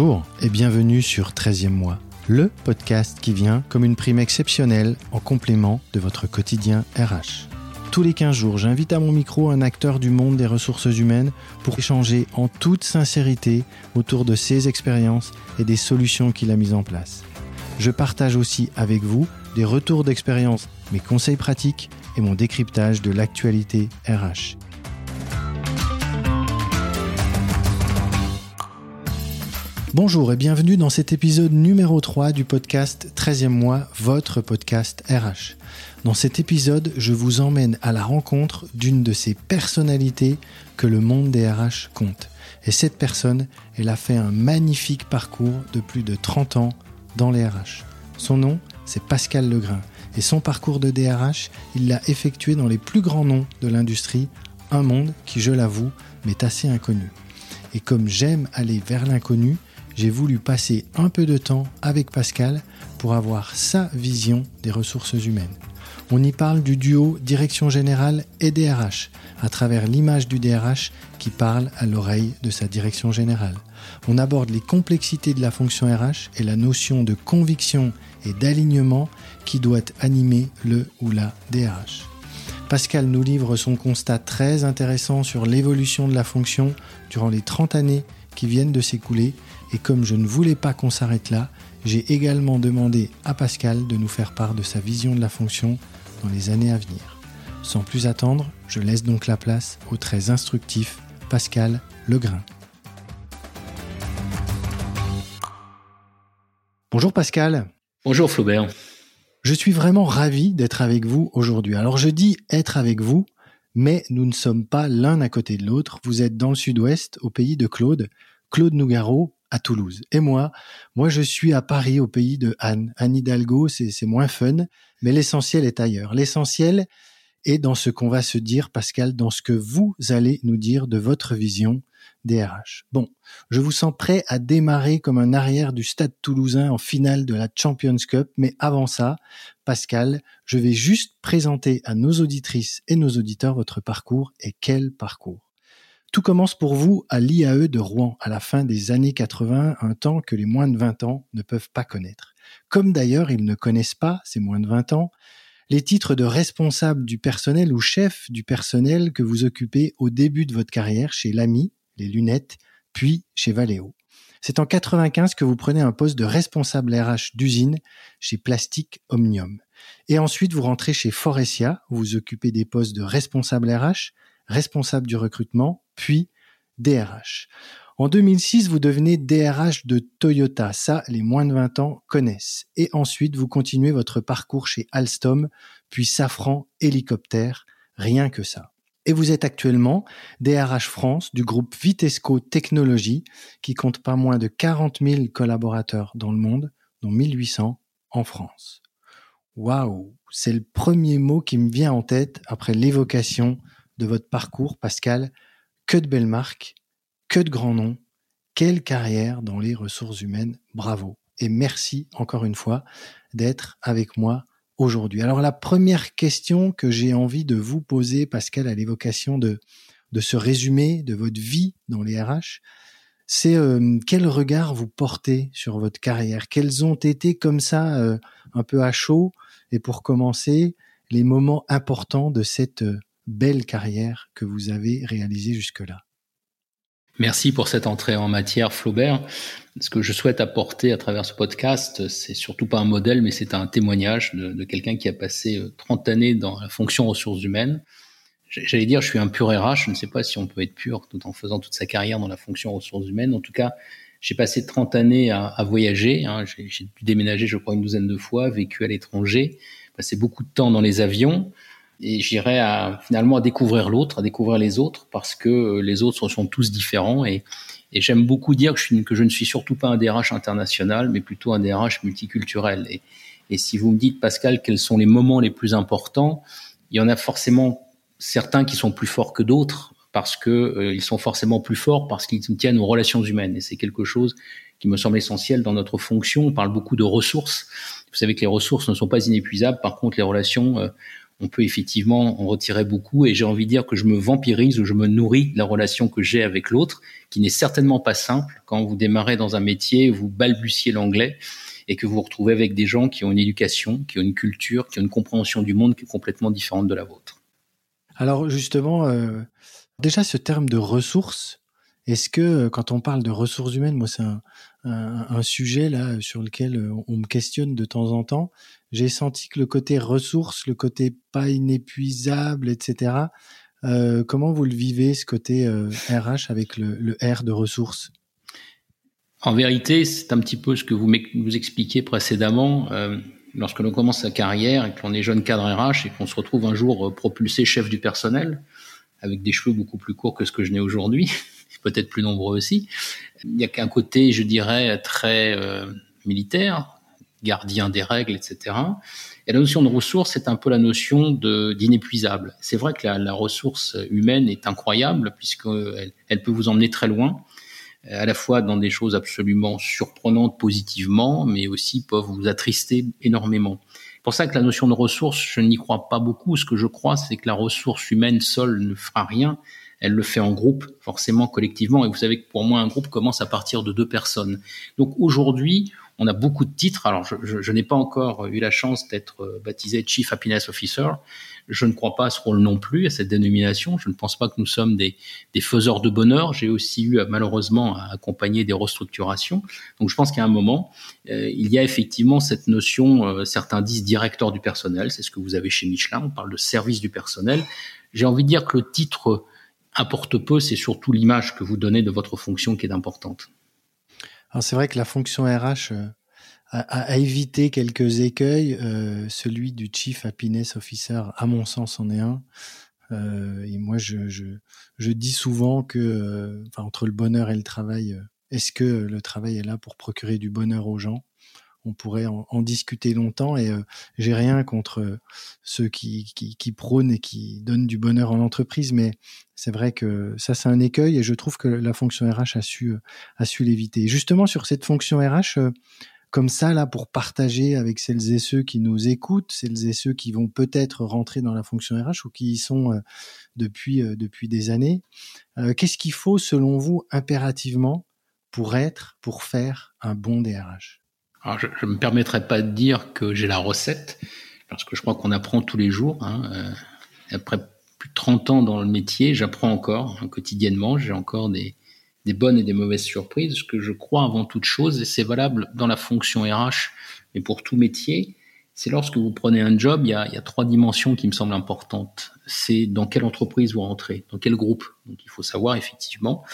Bonjour et bienvenue sur 13e mois, le podcast qui vient comme une prime exceptionnelle en complément de votre quotidien RH. Tous les 15 jours, j'invite à mon micro un acteur du monde des ressources humaines pour échanger en toute sincérité autour de ses expériences et des solutions qu'il a mises en place. Je partage aussi avec vous des retours d'expérience, mes conseils pratiques et mon décryptage de l'actualité RH. Bonjour et bienvenue dans cet épisode numéro 3 du podcast 13e mois, votre podcast RH. Dans cet épisode, je vous emmène à la rencontre d'une de ces personnalités que le monde des RH compte. Et cette personne, elle a fait un magnifique parcours de plus de 30 ans dans les RH. Son nom, c'est Pascal Legrain. Et son parcours de DRH, il l'a effectué dans les plus grands noms de l'industrie, un monde qui, je l'avoue, m'est assez inconnu. Et comme j'aime aller vers l'inconnu, j'ai voulu passer un peu de temps avec Pascal pour avoir sa vision des ressources humaines. On y parle du duo direction générale et DRH, à travers l'image du DRH qui parle à l'oreille de sa direction générale. On aborde les complexités de la fonction RH et la notion de conviction et d'alignement qui doit animer le ou la DRH. Pascal nous livre son constat très intéressant sur l'évolution de la fonction durant les 30 années qui viennent de s'écouler et comme je ne voulais pas qu'on s'arrête là, j'ai également demandé à Pascal de nous faire part de sa vision de la fonction dans les années à venir. Sans plus attendre, je laisse donc la place au très instructif Pascal Legrain. Bonjour Pascal. Bonjour Flaubert. Je suis vraiment ravi d'être avec vous aujourd'hui. Alors je dis être avec vous, mais nous ne sommes pas l'un à côté de l'autre. Vous êtes dans le sud-ouest, au pays de Claude, Claude Nougaro, à Toulouse. Et moi, moi je suis à Paris, au pays de Anne. Anne Hidalgo, c'est moins fun, mais l'essentiel est ailleurs. L'essentiel est dans ce qu'on va se dire, Pascal, dans ce que vous allez nous dire de votre vision des RH. Bon, je vous sens prêt à démarrer comme un arrière du stade toulousain en finale de la Champions Cup, mais avant ça, Pascal, je vais juste présenter à nos auditrices et nos auditeurs votre parcours et quel parcours. Tout commence pour vous à l'IAE de Rouen à la fin des années 80, un temps que les moins de 20 ans ne peuvent pas connaître. Comme d'ailleurs ils ne connaissent pas, ces moins de 20 ans, les titres de responsable du personnel ou chef du personnel que vous occupez au début de votre carrière chez l'AMI, les lunettes, puis chez Valeo. C'est en 95 que vous prenez un poste de responsable RH d'usine chez Plastique Omnium. Et ensuite, vous rentrez chez Forestia, où vous occupez des postes de responsable RH, responsable du recrutement, puis DRH. En 2006, vous devenez DRH de Toyota. Ça, les moins de 20 ans connaissent. Et ensuite, vous continuez votre parcours chez Alstom, puis Safran Hélicoptère. Rien que ça. Et vous êtes actuellement DRH France du groupe Vitesco Technologies, qui compte pas moins de 40 000 collaborateurs dans le monde, dont 1800 en France. Waouh, c'est le premier mot qui me vient en tête après l'évocation de votre parcours, Pascal. Que de belles marques, que de grands noms, quelle carrière dans les ressources humaines. Bravo. Et merci encore une fois d'être avec moi aujourd'hui. Alors la première question que j'ai envie de vous poser, Pascal, à l'évocation de, de ce résumé de votre vie dans les RH, c'est euh, quel regard vous portez sur votre carrière? Quels ont été comme ça, euh, un peu à chaud, et pour commencer, les moments importants de cette euh, belle carrière que vous avez réalisée jusque-là. Merci pour cette entrée en matière, Flaubert. Ce que je souhaite apporter à travers ce podcast, c'est surtout pas un modèle, mais c'est un témoignage de, quelqu'un qui a passé 30 euh, années dans la fonction ressources humaines. J'allais dire, je suis un pur RH. Je ne sais pas si on peut être pur tout en faisant toute sa carrière dans la fonction ressources humaines. En tout cas, j'ai passé 30 années à, voyager. Hein. J'ai dû déménager, je crois, une douzaine de fois, vécu à l'étranger, passé beaucoup de temps dans les avions et j'irai à, finalement à découvrir l'autre, à découvrir les autres, parce que euh, les autres sont tous différents. Et, j'aime beaucoup dire que je, ne suis surtout pas un DRH international, mais plutôt un DRH multiculturel. Et, et si vous me dites, Pascal, quels sont les moments les plus importants, il y en a forcément certains qui sont plus forts que d'autres, parce que euh, ils sont forcément plus forts parce qu'ils tiennent aux relations humaines. Et c'est quelque chose qui me semble essentiel dans notre fonction. On parle beaucoup de ressources. Vous savez que les ressources ne sont pas inépuisables. Par contre, les relations, euh, on peut effectivement en retirer beaucoup. Et j'ai envie de dire que je me vampirise ou je me nourris de la relation que j'ai avec l'autre, qui n'est certainement pas simple. Quand vous démarrez dans un métier, vous balbutiez l'anglais et que vous vous retrouvez avec des gens qui ont une éducation, qui ont une culture, qui ont une compréhension du monde qui est complètement différente de la vôtre. Alors justement, euh, déjà ce terme de ressources, est-ce que euh, quand on parle de ressources humaines, moi c'est un, un, sujet là sur lequel euh, on me questionne de temps en temps. J'ai senti que le côté ressources, le côté pas inépuisable, etc. Euh, comment vous le vivez ce côté RH avec le, R de ressources En vérité, c'est un petit peu ce que vous vous expliquiez précédemment. Euh, lorsque l'on commence sa carrière et que l'on est jeune cadre RH et qu'on se retrouve un jour propulsé chef du personnel avec des cheveux beaucoup plus courts que ce que je n'ai aujourd'hui, peut-être plus nombreux aussi. Il n'y a qu'un côté, je dirais, très euh, militaire, gardien des règles, etc. Et la notion de ressource, c'est un peu la notion d'inépuisable. C'est vrai que la, ressource humaine est incroyable puisqu'elle elle peut vous emmener très loin, à la fois dans des choses absolument surprenantes positivement, mais aussi peuvent vous attrister énormément. C'est pour ça que la notion de ressource, je n'y crois pas beaucoup. Ce que je crois, c'est que la ressource humaine seule ne fera rien elle le fait en groupe, forcément collectivement. Et vous savez que pour moi, un groupe commence à partir de deux personnes. Donc aujourd'hui, on a beaucoup de titres. Alors, je, je, je n'ai pas encore eu la chance d'être euh, baptisé Chief Happiness Officer. Je ne crois pas à ce rôle non plus, à cette dénomination. Je ne pense pas que nous sommes des, des faiseurs de bonheur. J'ai aussi eu, malheureusement, à accompagner des restructurations. Donc, je pense qu'à un moment, euh, il y a effectivement cette notion, euh, certains disent directeur du personnel. C'est ce que vous avez chez Michelin. On parle de service du personnel. J'ai envie de dire que le titre apporte peu, c'est surtout l'image que vous donnez de votre fonction qui est importante. Alors c'est vrai que la fonction RH euh, a, évité quelques écueils. Euh, celui du Chief Happiness Officer, à mon sens, en est un. Euh, et moi, je, dis souvent que, entre le bonheur et le travail, est-ce que le travail est là pour procurer du bonheur aux gens? On pourrait en, discuter longtemps et euh, j'ai rien contre euh, ceux qui, prônent et qui donnent du bonheur en entreprise, mais c'est vrai que ça c'est un écueil et je trouve que la fonction RH a su euh, a su l'éviter. Justement sur cette fonction RH, comme ça là pour partager avec celles et ceux qui nous écoutent, celles et ceux qui vont peut-être rentrer dans la fonction RH ou qui y sont depuis depuis des années, qu'est-ce qu'il faut selon vous impérativement pour être, pour faire un bon DRH alors, je ne me permettrai pas de dire que j'ai la recette, parce que je crois qu'on apprend tous les jours. Hein. Euh, après plus de 30 ans dans le métier, j'apprends encore hein, quotidiennement, j'ai encore des, des bonnes et des mauvaises surprises. Ce que je crois avant toute chose, et c'est valable dans la fonction RH, mais pour tout métier, c'est lorsque vous prenez un job, il y, a, il y a trois dimensions qui me semblent importantes. C'est dans quelle entreprise vous rentrez, dans quel groupe. Donc il faut savoir effectivement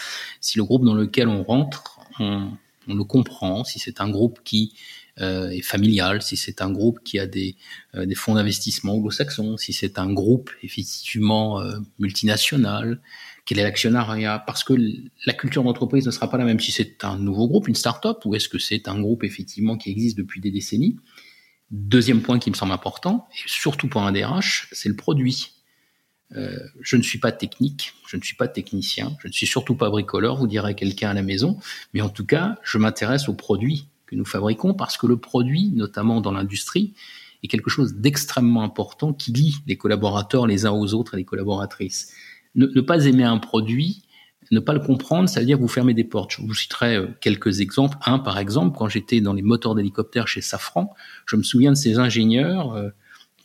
si le groupe dans lequel on rentre, on, on le comprend, si c'est un groupe qui euh, est familial, si c'est un groupe qui a des, euh, des fonds d'investissement anglo-saxons, si c'est un groupe effectivement euh, multinational, quel est l'actionnariat, parce que la culture d'entreprise ne sera pas la même si c'est un nouveau groupe, une start-up, ou est-ce que c'est un groupe effectivement qui existe depuis des décennies? Deuxième point qui me semble important, et surtout pour un DRH, c'est le produit. Euh, je ne suis pas technique, je ne suis pas technicien, je ne suis surtout pas bricoleur, vous direz quelqu'un à la maison, mais en tout cas, je m'intéresse aux produits que nous fabriquons parce que le produit, notamment dans l'industrie, est quelque chose d'extrêmement important qui lie les collaborateurs les uns aux autres et les collaboratrices. Ne, pas aimer un produit, ne pas le comprendre, ça veut dire vous fermez des portes. Je vous citerai euh, quelques exemples. Un, par exemple, quand j'étais dans les moteurs d'hélicoptères chez Safran, je me souviens de ces ingénieurs euh,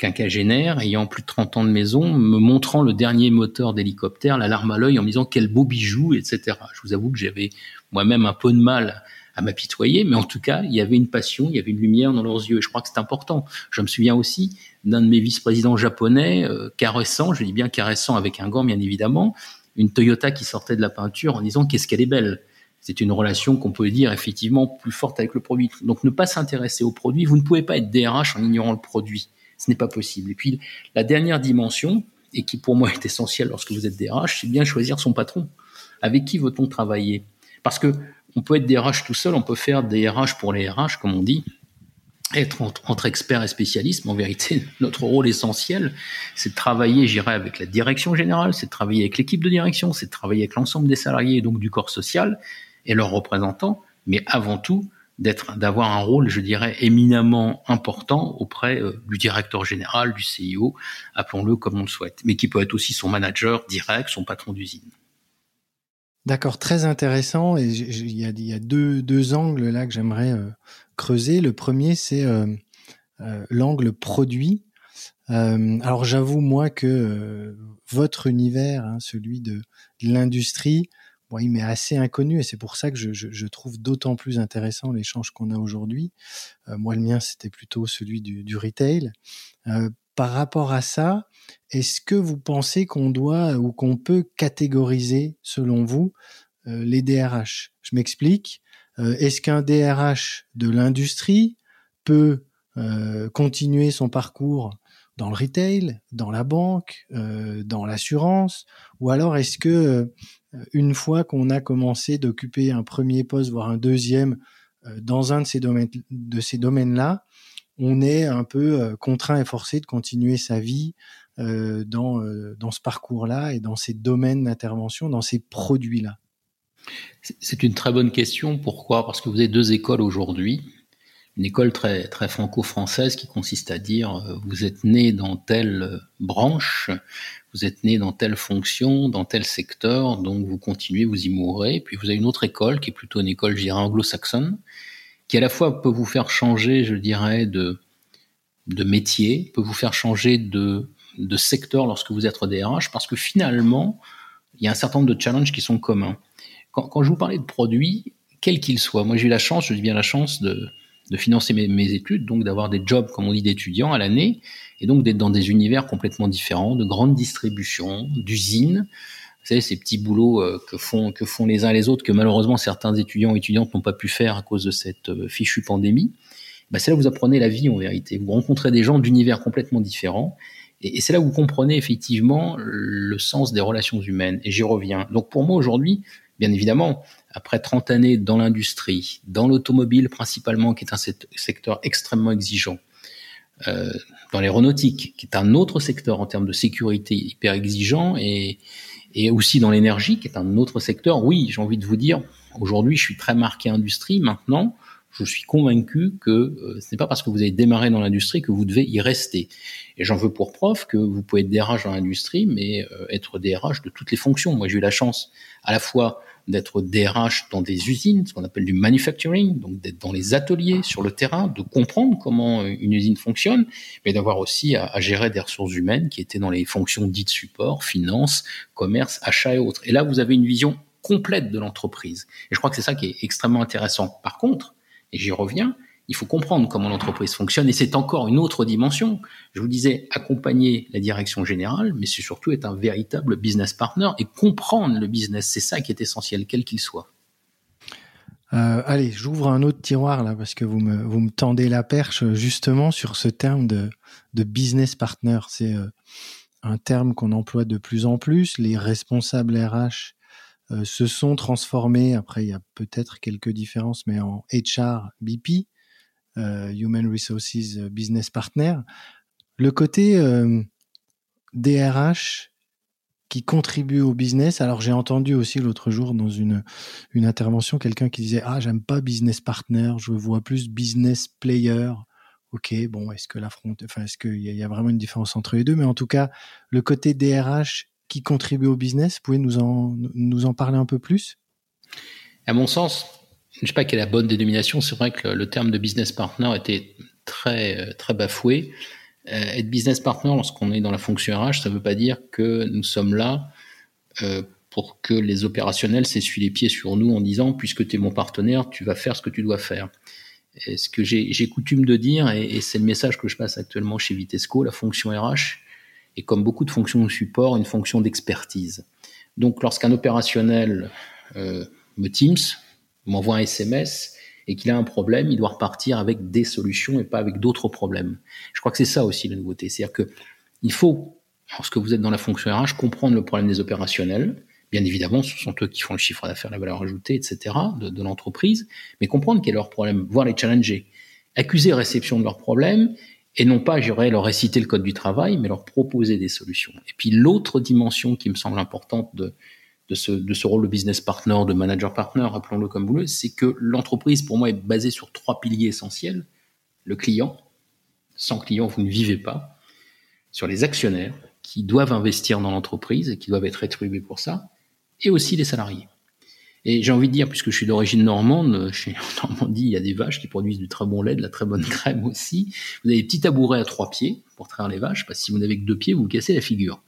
quinquagénaire, ayant plus de 30 ans de maison, me montrant le dernier moteur d'hélicoptère, la larme à l'œil, en me disant quel beau bijou, etc. Je vous avoue que j'avais moi-même un peu de mal à m'apitoyer, mais en tout cas, il y avait une passion, il y avait une lumière dans leurs yeux, et je crois que c'est important. Je me souviens aussi d'un de mes vice-présidents japonais, euh, caressant, je dis bien caressant avec un gant, bien évidemment, une Toyota qui sortait de la peinture en disant qu'est-ce qu'elle est belle. C'est une relation qu'on peut dire effectivement plus forte avec le produit. Donc ne pas s'intéresser au produit, vous ne pouvez pas être DRH en ignorant le produit. Ce n'est pas possible. Et puis, la dernière dimension, et qui pour moi est essentielle lorsque vous êtes DRH, c'est bien choisir son patron. Avec qui veut-on travailler? Parce que on peut être DRH tout seul, on peut faire des RH pour les RH, comme on dit, être entre, experts et spécialistes, mais en vérité, notre rôle essentiel, c'est de travailler, j'irai avec la direction générale, c'est de travailler avec l'équipe de direction, c'est de travailler avec l'ensemble des salariés et donc du corps social et leurs représentants, mais avant tout, d'être, d'avoir un rôle, je dirais, éminemment important auprès euh, du directeur général, du CIO, appelons-le comme on le souhaite, mais qui peut être aussi son manager direct, son patron d'usine. D'accord, très intéressant. Et il y a, deux, deux, angles là que j'aimerais euh, creuser. Le premier, c'est euh l'angle produit. alors j'avoue moi que votre univers, hein, celui de, l'industrie, bon, il m'est assez inconnu et c'est pour ça que je, je, je trouve d'autant plus intéressant l'échange qu'on a aujourd'hui. moi, le mien, c'était plutôt celui du, du retail. par rapport à ça, est-ce que vous pensez qu'on doit ou qu'on peut catégoriser, selon vous, euh, les DRH Je m'explique. Euh, est-ce qu'un DRH de l'industrie peut euh, continuer son parcours dans le retail, dans la banque, dans l'assurance, ou alors est-ce que une fois qu'on a commencé d'occuper un premier poste, voire un deuxième, dans un de ces domaines-là, on est un peu contraint et forcé de continuer sa vie euh, dans, euh, dans ce parcours-là et dans ces domaines d'intervention, dans ces produits-là C'est une très bonne question. Pourquoi? Parce que vous avez deux écoles aujourd'hui. Une école très, très franco-française qui consiste à dire euh, vous êtes né dans telle branche, vous êtes né dans telle fonction, dans tel secteur, donc vous continuez, vous y mourrez. Puis vous avez une autre école qui est plutôt une école, je dirais, anglo-saxonne, qui à la fois peut vous faire changer, je dirais, de, de métier, peut vous faire changer de de secteur lorsque vous êtes DRH, parce que finalement, il y a un certain nombre de challenges qui sont communs. Quand, je vous parlais de produits, quels qu'ils soient, moi j'ai eu la chance, je dis bien la chance de, financer mes, études, donc d'avoir des jobs, comme on dit, d'étudiants à l'année, et donc d'être dans des univers complètement différents, de grandes distributions, d'usines. Ces petits boulots euh, que font, que font les uns les autres, que malheureusement certains étudiants et étudiantes n'ont pas pu faire à cause de cette euh, fichue pandémie. Bah, c'est là où vous apprenez la vie en vérité. Vous rencontrez des gens d'univers complètement différents et, c'est là où vous comprenez effectivement le sens des relations humaines. Et j'y reviens. Donc pour moi aujourd'hui, bien évidemment, après 30 années dans l'industrie, dans l'automobile principalement, qui est un secteur extrêmement exigeant, euh, dans l'aéronautique, qui est un autre secteur en termes de sécurité hyper exigeant, et, et aussi dans l'énergie, qui est un autre secteur, oui, j'ai envie de vous dire, aujourd'hui, je suis très marqué industrie. Maintenant, je suis convaincu que euh, ce n'est pas parce que vous avez démarré dans l'industrie que vous devez y rester. Et j'en veux pour preuve que vous pouvez être DRH dans l'industrie, mais euh, être DRH de toutes les fonctions. Moi, j'ai eu la chance à la fois d'être DRH dans des usines, ce qu'on appelle du manufacturing, donc d'être dans les ateliers sur le terrain, de comprendre comment euh, une usine fonctionne, mais d'avoir aussi à, à, gérer des ressources humaines qui étaient dans les fonctions dites support, finance, commerce, achat et autres. Et là, vous avez une vision complète de l'entreprise. Et je crois que c'est ça qui est extrêmement intéressant. Par contre, et j'y reviens, il faut comprendre comment l'entreprise fonctionne et c'est encore une autre dimension. Je vous disais accompagner la direction générale, mais c'est surtout être un véritable business partner et comprendre le business. C'est ça qui est essentiel, quel qu'il soit. Euh, allez, j'ouvre un autre tiroir là parce que vous me, tendez la perche justement sur ce terme de, business partner. C'est euh, un terme qu'on emploie de plus en plus. Les responsables RH euh, se sont transformés, après il y a peut-être quelques différences, mais en HR BP, Human Resources Business Partner. Le côté DRH euh, qui contribue au business. Alors j'ai entendu aussi l'autre jour dans une une intervention quelqu'un qui disait ah j'aime pas business partner, je vois plus business player. Ok bon est-ce que la front, enfin est-ce qu'il y, y, a vraiment une différence entre les deux, mais en tout cas le côté DRH qui contribue au business. Vous pouvez nous en, nous en parler un peu plus? À mon sens, je ne sais pas quelle est la bonne dénomination. C'est vrai que le, terme de business partner était très, euh, très bafoué. Euh, être business partner lorsqu'on est dans la fonction RH, ça ne veut pas dire que nous sommes là euh, pour que les opérationnels s'essuient les pieds sur nous en disant puisque tu es mon partenaire, tu vas faire ce que tu dois faire. Ce que j'ai coutume de dire, et, c'est le message que je passe actuellement chez Vitesco, la fonction RH, et comme beaucoup de fonctions de support, une fonction d'expertise. Donc lorsqu'un opérationnel me Teams, m'envoie un SMS et qu'il a un problème, il doit repartir avec des solutions et pas avec d'autres problèmes. Je crois que c'est ça aussi la nouveauté. C'est-à-dire que il faut, lorsque vous êtes dans la fonction RH, comprendre le problème des opérationnels. Bien évidemment, ce sont eux qui font le chiffre d'affaires, la valeur ajoutée, etc. de, l'entreprise, mais comprendre quel est leur problème, voir les challenger, accuser réception de leurs problèmes et non pas, j'aurais leur réciter le code du travail, mais leur proposer des solutions. Et puis l'autre dimension qui me semble importante de, de ce, rôle de business partner, de manager partner, rappelons-le comme vous le, c'est que l'entreprise, pour moi, est basée sur trois piliers essentiels. Le client, sans client, vous ne vivez pas. Sur les actionnaires, qui doivent investir dans l'entreprise et qui doivent être rétribués pour ça, et aussi les salariés. Et j'ai envie de dire, puisque je suis d'origine normande, chez Normandie, il y a des vaches qui produisent du très bon lait, de la très bonne crème aussi. Vous avez des petits tabourets à trois pieds pour traire les vaches, parce que si vous n'avez que deux pieds, vous vous cassez la figure.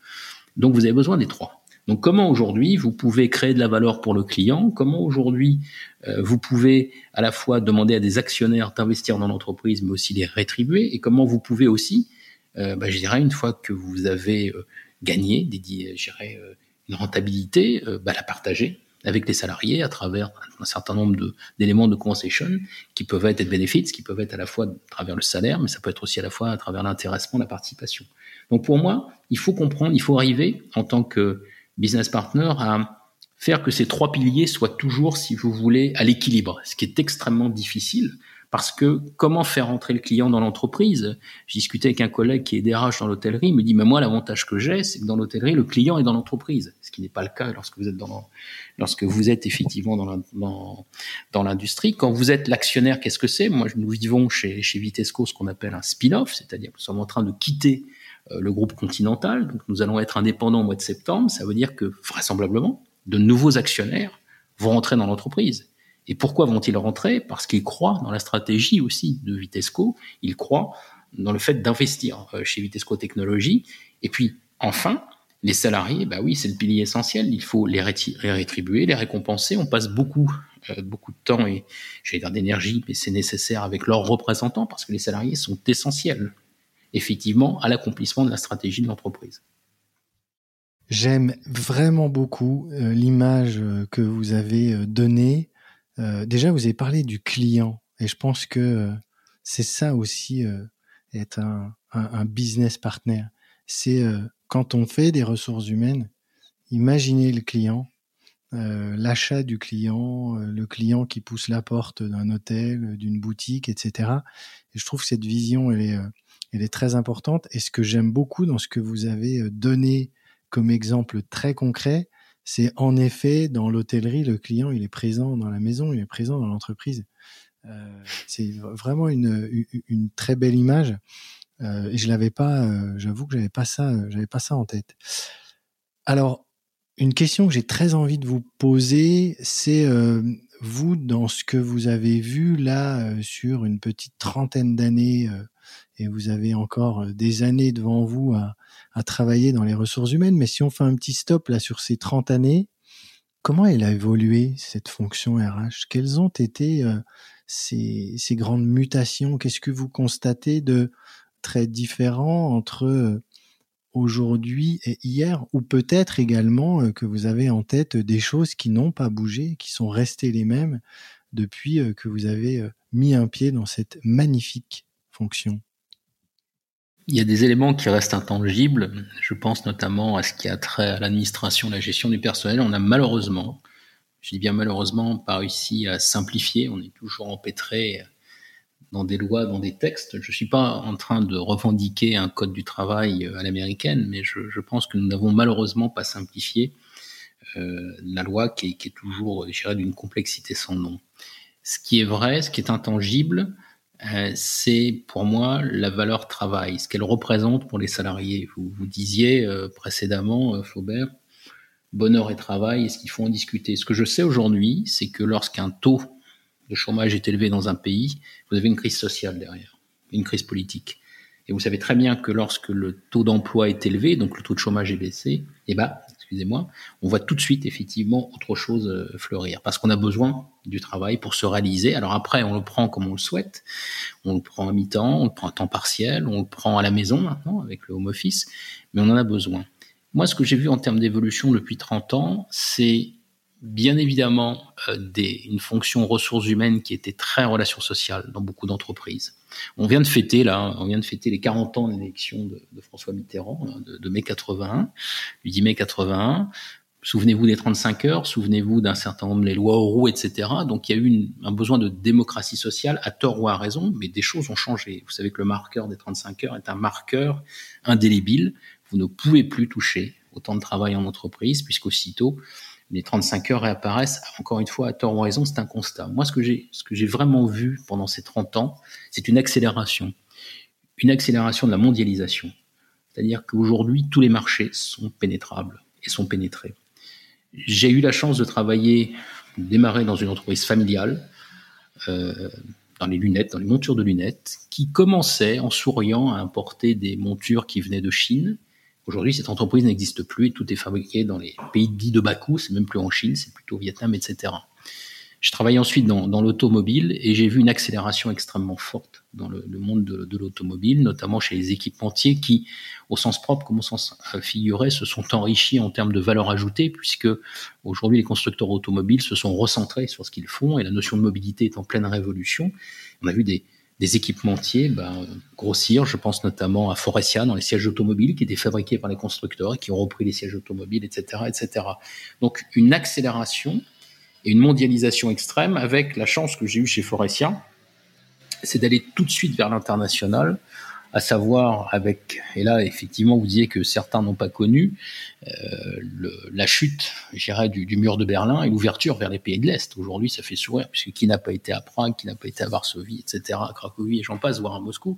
Donc vous avez besoin des trois. Donc comment aujourd'hui vous pouvez créer de la valeur pour le client? Comment aujourd'hui euh, vous pouvez à la fois demander à des actionnaires d'investir dans l'entreprise, mais aussi les rétribuer? Et comment vous pouvez aussi, euh, bah, je dirais, une fois que vous avez euh, gagné, je dirais, une rentabilité, bah, la partager avec les salariés à travers un certain nombre d'éléments de, concession qui peuvent être des bénéfices, qui peuvent être à la fois à travers le salaire, mais ça peut être aussi à la fois à travers l'intéressement, la participation. Donc pour moi, il faut comprendre, il faut arriver en tant que business partner à faire que ces trois piliers soient toujours, si vous voulez, à l'équilibre, ce qui est extrêmement difficile parce que comment faire entrer le client dans l'entreprise? J'ai discuté avec un collègue qui est DRH dans l'hôtellerie, il me dit mais moi l'avantage que j'ai, c'est que dans l'hôtellerie le client est dans l'entreprise, ce qui n'est pas le cas lorsque vous êtes dans lorsque vous êtes effectivement dans dans, dans l'industrie. Quand vous êtes l'actionnaire, qu'est-ce que c'est? Moi, nous vivons chez chez Vitesco ce qu'on appelle un spin-off, c'est-à-dire que nous sommes en train de quitter le groupe continental. Donc nous allons être indépendants au mois de septembre. Ça veut dire que vraisemblablement, de nouveaux actionnaires vont rentrer dans l'entreprise. Et pourquoi vont-ils rentrer? Parce qu'ils croient dans la stratégie aussi de Vitesco. Ils croient dans le fait d'investir euh, chez Vitesco Technologies. Et puis, enfin, les salariés, bah oui, c'est le pilier essentiel. Il faut les, rétribuer, les récompenser. On passe beaucoup, euh, beaucoup de temps et j'allais dire d'énergie, mais c'est nécessaire avec leurs représentants parce que les salariés sont essentiels effectivement à l'accomplissement de la stratégie de l'entreprise. J'aime vraiment beaucoup euh, l'image euh, que vous avez euh, donnée. déjà, vous avez parlé du client et je pense que c'est ça aussi être un, business partner. C'est quand on fait des ressources humaines, imaginer le client, l'achat du client, le client qui pousse la porte d'un hôtel, d'une boutique, etc. Et je trouve que cette vision, elle est elle est très importante. Et ce que j'aime beaucoup dans ce que vous avez euh, donné comme exemple très concret, c'est en effet dans l'hôtellerie, le client, il est présent dans la maison, il est présent dans l'entreprise. Euh, c'est vraiment une, très belle image. Euh, et je l'avais pas, j'avoue que j'avais pas ça, j'avais pas ça en tête. Alors, une question que j'ai très envie de vous poser, c'est vous dans ce que vous avez vu là sur une petite trentaine d'années et vous avez encore euh, des années devant vous à, à, travailler dans les ressources humaines. Mais si on fait un petit stop là sur ces 30 années, comment elle a évolué cette fonction RH Quelles ont été euh, ces, ces, grandes mutations? Qu'est-ce que vous constatez de très différent entre euh, aujourd'hui et hier? Ou peut-être également que vous avez en tête des choses qui n'ont pas bougé, qui sont restées les mêmes depuis que vous avez mis un pied dans cette magnifique fonction? Il y a des éléments qui restent intangibles. Je pense notamment à ce qui a trait à l'administration, la gestion du personnel. On a malheureusement, je dis bien malheureusement, pas réussi à simplifier. On est toujours empêtré dans des lois, dans des textes. Je suis pas en train de revendiquer un code du travail à l'américaine, mais je, pense que nous n'avons malheureusement pas simplifié euh, la loi qui est, qui est toujours, je d'une complexité sans nom. Ce qui est vrai, ce qui est intangible, euh, c'est pour moi la valeur travail, ce qu'elle représente pour les salariés. Vous, disiez euh, précédemment, euh, Faubert, bonheur et travail, est-ce qu'il faut en discuter? Ce que je sais aujourd'hui, c'est que lorsqu'un taux de chômage est élevé dans un pays, vous avez une crise sociale derrière, une crise politique. Et vous savez très bien que lorsque le taux d'emploi est élevé, donc le taux de chômage est baissé, eh ben, excusez-moi, on voit tout de suite effectivement autre chose euh, fleurir parce qu'on a besoin du travail pour se réaliser. Alors après, on le prend comme on le souhaite, on le prend à mi-temps, on le prend à temps partiel, on le prend à la maison maintenant avec le home office, mais on en a besoin. Moi, ce que j'ai vu en termes d'évolution depuis 30 ans, c'est bien évidemment euh, une fonction ressources humaines qui était très relation sociale dans beaucoup d'entreprises. On vient de fêter là, on vient de fêter les 40 ans de l'élection de, François Mitterrand hein, de, mai 81, du 10 mai 81. Souvenez-vous des 35 heures, souvenez-vous d'un certain nombre des lois Auroux, etc. Donc il y a eu un besoin de démocratie sociale, à tort ou à raison, mais des choses ont changé. Vous savez que le marqueur des 35 heures est un marqueur indélébile. Vous ne pouvez plus toucher autant de travail en entreprise, puisqu'aussitôt, les 35 heures réapparaissent, encore une fois, à tort ou à raison, c'est un constat. Moi, ce que j'ai, ce que j'ai vraiment vu pendant ces 30 ans, c'est une accélération. Une accélération de la mondialisation. C'est-à-dire qu'aujourd'hui, tous les marchés sont pénétrables et sont pénétrés. J'ai eu la chance de travailler, de démarrer dans une entreprise familiale, euh, dans les lunettes, dans les montures de lunettes, qui commençait en souriant à importer des montures qui venaient de Chine. Aujourd'hui, cette entreprise n'existe plus et tout est fabriqué dans les pays dits de coût, c'est même plus en Chine, c'est plutôt au Vietnam, etc. Je travaillais ensuite dans, l'automobile et j'ai vu une accélération extrêmement forte dans le, monde de, de l'automobile, notamment chez les équipementiers qui, au sens propre comme au sens figuré, se sont enrichis en termes de valeur ajoutée, puisque aujourd'hui les constructeurs automobiles se sont recentrés sur ce qu'ils font et la notion de mobilité est en pleine révolution. On a vu des, des équipementiers ben, grossir. Je pense notamment à Forestia dans les sièges automobiles qui étaient fabriqués par les constructeurs et qui ont repris les sièges automobiles, etc., etc. Donc une accélération et une mondialisation extrême avec la chance que j'ai eue chez Forestia, c'est d'aller tout de suite vers l'international, à savoir avec, et là effectivement vous disiez que certains n'ont pas connu, euh, la chute, j'irais, du, du, mur de Berlin et l'ouverture vers les pays de l'Est. Aujourd'hui ça fait sourire, puisque qui n'a pas été à Prague, qui n'a pas été à Varsovie, etc., à Cracovie et j'en passe, voire à Moscou.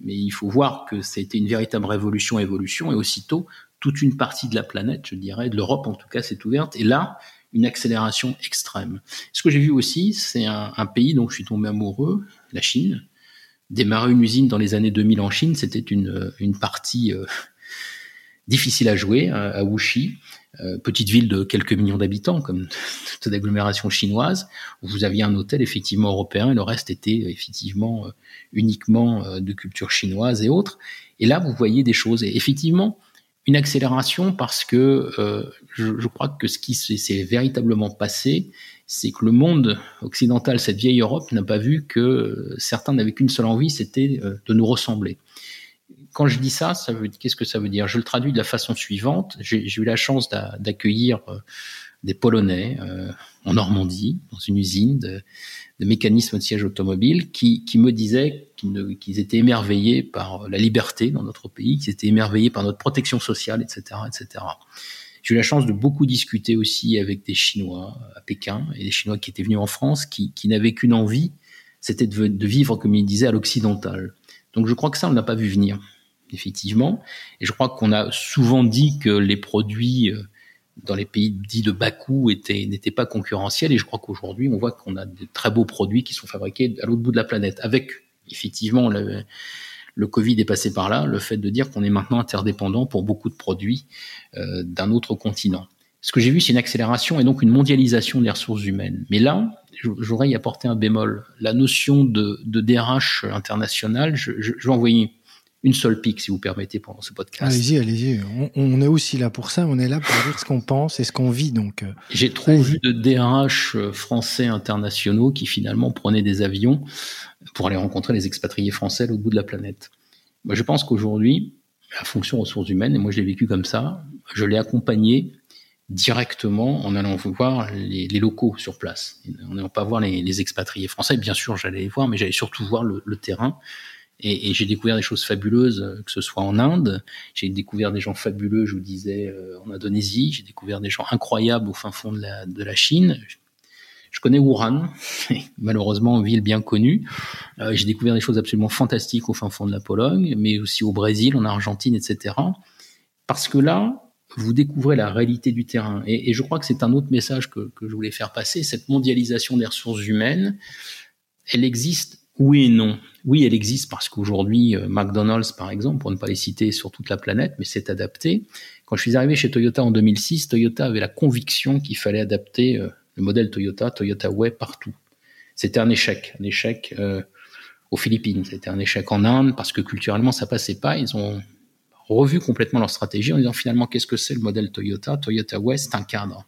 Mais il faut voir que c'était une véritable révolution, évolution, et aussitôt toute une partie de la planète, je dirais, de l'Europe en tout cas, s'est ouverte. Et là, une accélération extrême. Ce que j'ai vu aussi, c'est un, un, pays dont je suis tombé amoureux, la Chine. Démarrer une usine dans les années 2000 en Chine, c'était une, une partie euh, difficile à jouer à, à Wuxi, euh, petite ville de quelques millions d'habitants, comme toute agglomération chinoise, où vous aviez un hôtel effectivement européen et le reste était effectivement euh, uniquement euh, de culture chinoise et autres. Et là, vous voyez des choses. Et effectivement, une accélération parce que euh, je, crois que ce qui s'est véritablement passé, c'est que le monde occidental, cette vieille Europe, n'a pas vu que certains n'avaient qu'une seule envie, c'était euh, de nous ressembler. Quand je dis ça, ça qu'est-ce que ça veut dire? Je le traduis de la façon suivante. J'ai eu la chance d'accueillir euh, des Polonais euh, en Normandie, dans une usine de, mécanismes de siège automobile, qui, qui me disaient qu'ils qu étaient émerveillés par la liberté dans notre pays, qu'ils étaient émerveillés par notre protection sociale, etc., etc. J'ai eu la chance de beaucoup discuter aussi avec des Chinois à Pékin et des Chinois qui étaient venus en France, qui, n'avaient qu'une envie, c'était de, vivre, comme ils disaient, à l'occidental. Donc je crois que ça, on n'a pas vu venir, effectivement. Et je crois qu'on a souvent dit que les produits euh, dans les pays dits de bas coût n'étaient pas concurrentiels. Et je crois qu'aujourd'hui, on voit qu'on a de très beaux produits qui sont fabriqués à l'autre bout de la planète, avec effectivement le, le Covid est passé par là, le fait de dire qu'on est maintenant interdépendant pour beaucoup de produits euh, d'un autre continent. Ce que j'ai vu, c'est une accélération et donc une mondialisation des ressources humaines. Mais là, j'aurais y apporté un bémol. La notion de, de DRH international, je, je, je vais envoyer une seule pique, si vous permettez, pendant ce podcast. Allez-y, allez-y. On, on, est aussi là pour ça. On est là pour dire ce qu'on pense et ce qu'on vit. Donc, euh, j'ai trop vu de DRH euh, français internationaux qui finalement prenaient des avions pour aller rencontrer les expatriés français au bout de la planète. Moi, je pense qu'aujourd'hui, la fonction ressources humaines, et moi je l'ai vécu comme ça, je l'ai accompagné directement en allant voir les, les, locaux sur place, en n'allant pas voir les, les, expatriés français. Bien sûr, j'allais les voir, mais j'allais surtout voir le, le terrain et, j'ai découvert des choses fabuleuses, euh, que ce soit en Inde, j'ai découvert des gens fabuleux, je vous disais, euh, en Indonésie, j'ai découvert des gens incroyables au fin fond de la, Chine. Je connais Wuhan, malheureusement ville bien connue. Euh, j'ai découvert des choses absolument fantastiques au fin fond de la Pologne, mais aussi au Brésil, en Argentine, etc. Parce que là, vous découvrez la réalité du terrain. Et, je crois que c'est un autre message que je voulais faire passer. Cette mondialisation des ressources humaines, elle existe oui et non. Oui, elle existe parce qu'aujourd'hui, euh, McDonald's, par exemple, pour ne pas les citer sur toute la planète, mais c'est adapté. Quand je suis arrivé chez Toyota en 2006, Toyota avait la conviction qu'il fallait adapter euh, le modèle Toyota, Toyota Way, partout. C'était un échec, un échec euh, aux Philippines, c'était un échec en Inde parce que culturellement ça passait pas. Ils ont revu complètement leur stratégie en disant finalement qu'est-ce que c'est le modèle Toyota? Toyota Way, c'est un cadre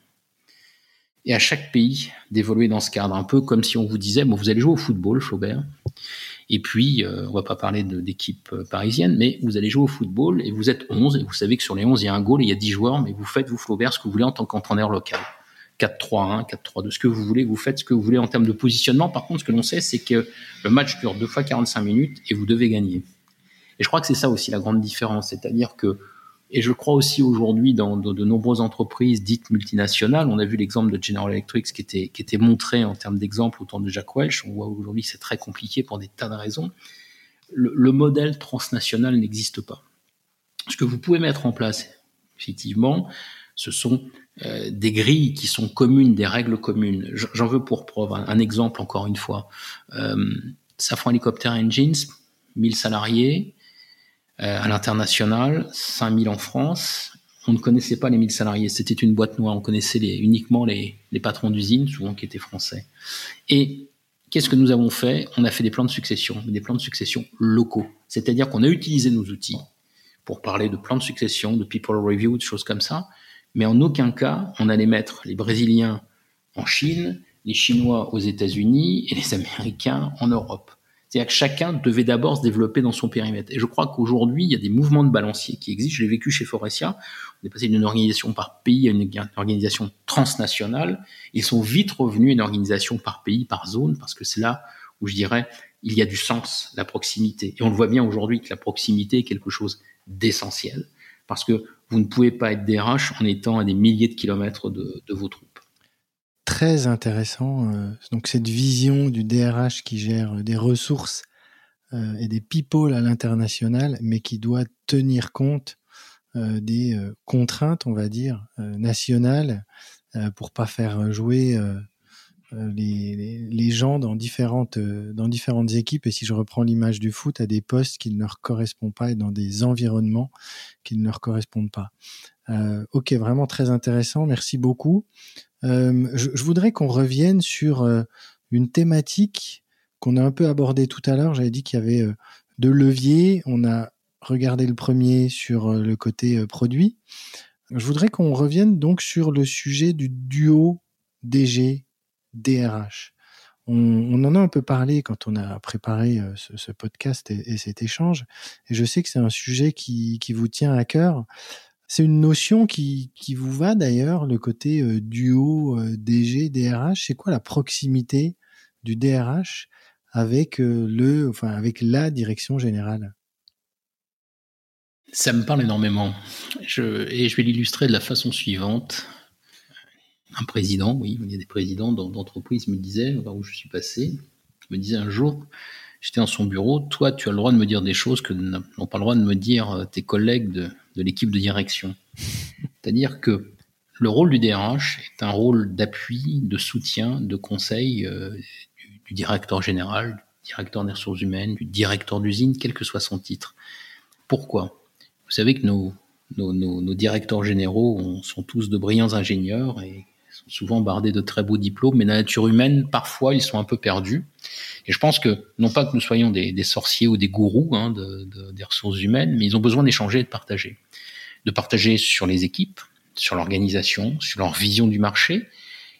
et à chaque pays d'évoluer dans ce cadre, un peu comme si on vous disait, bon, vous allez jouer au football, Flaubert, et puis, euh, on va pas parler d'équipe euh, parisienne, mais vous allez jouer au football et vous êtes 11, et vous savez que sur les 11, il y a un goal et il y a 10 joueurs, mais vous faites, vous, Flaubert, ce que vous voulez en tant qu'entraîneur local. 4-3-1, 4-3-2, ce que vous voulez, vous faites ce que vous voulez en termes de positionnement. Par contre, ce que l'on sait, c'est que le match dure deux fois 45 minutes et vous devez gagner. Et je crois que c'est ça aussi la grande différence, c'est-à-dire que Et je crois aussi aujourd'hui dans, de nombreuses entreprises dites multinationales, on a vu l'exemple de General Electric qui était, qui était montré en termes d'exemple au temps de Jack Welch. On voit aujourd'hui que c'est très compliqué pour des tas de raisons. Le, le modèle transnational n'existe pas. Ce que vous pouvez mettre en place, effectivement, ce sont euh, des grilles qui sont communes, des règles communes. J'en veux pour preuve un, exemple encore une fois. Euh, Safran Helicopter Engines, 1000 salariés à l'international, 5000 en France. On ne connaissait pas les 1000 salariés, c'était une boîte noire. On connaissait uniquement les, les patrons d'usine, souvent qui étaient français. Et qu'est-ce que nous avons fait? On a fait des plans de succession, des plans de succession locaux. C'est-à-dire qu'on a utilisé nos outils pour parler de plans de succession, de people review, de choses comme ça, mais en aucun cas on allait mettre les Brésiliens en Chine, les Chinois aux États-Unis et les Américains en Europe. C'est-à-dire que chacun devait d'abord se développer dans son périmètre. Et je crois qu'aujourd'hui, il y a des mouvements de balancier qui existent. Je l'ai vécu chez Forestia. On est passé d'une organisation par pays à une organisation transnationale. Ils sont vite revenus à une organisation par pays, par zone, parce que c'est là où je dirais, il y a du sens, la proximité. Et on le voit bien aujourd'hui que la proximité est quelque chose d'essentiel, parce que vous ne pouvez pas être DRH en étant à des milliers de kilomètres de, vos troupes. Très intéressant. Euh, donc cette vision du DRH qui gère des ressources euh, et des people à l'international, mais qui doit tenir compte euh, des contraintes, on va dire, nationales, pour pas faire jouer euh, les, gens dans différentes, euh, dans différentes équipes, et si je reprends l'image du foot, à des postes qui ne leur correspondent pas et dans des environnements qui ne leur correspondent pas. Euh, ok, vraiment très intéressant, merci beaucoup. Euh, je, voudrais qu'on revienne sur euh, une thématique qu'on a un peu abordée tout à l'heure. J'avais dit qu'il y avait deux leviers. On a regardé le premier sur le côté produit. Je voudrais qu'on revienne donc sur le sujet du duo DG DRH. On, en a un peu parlé quand on a préparé ce, podcast et, cet échange, et je sais que c'est un sujet qui, vous tient à cœur. C'est une notion qui, vous va d'ailleurs, le côté euh, duo euh, DG, DRH. C'est quoi la proximité du DRH enfin avec la direction générale? Ça me parle énormément. Et je vais l'illustrer de la façon suivante un président, oui, il y a des présidents d'entreprise me disaient, où je suis passé, me disait un jour, j'étais dans son bureau, toi, tu as le droit de me dire des choses que n'ont pas le droit de me dire euh, tes collègues de, l'équipe de direction. C'est-à-dire que le rôle du DRH est un rôle d'appui, de soutien, de conseil euh, du, directeur général, du directeur des ressources humaines, du directeur d'usine, quel que soit son titre. Pourquoi? Vous savez que nos, nos, nos directeurs généraux sont tous de brillants ingénieurs et souvent bardés de très beaux diplômes, mais la nature humaine, parfois, ils sont un peu perdus. Et je pense que, non pas que nous soyons des, sorciers ou des gourous hein, des ressources humaines, mais ils ont besoin d'échanger et de partager. De partager sur les équipes, sur l'organisation, sur leur vision du marché,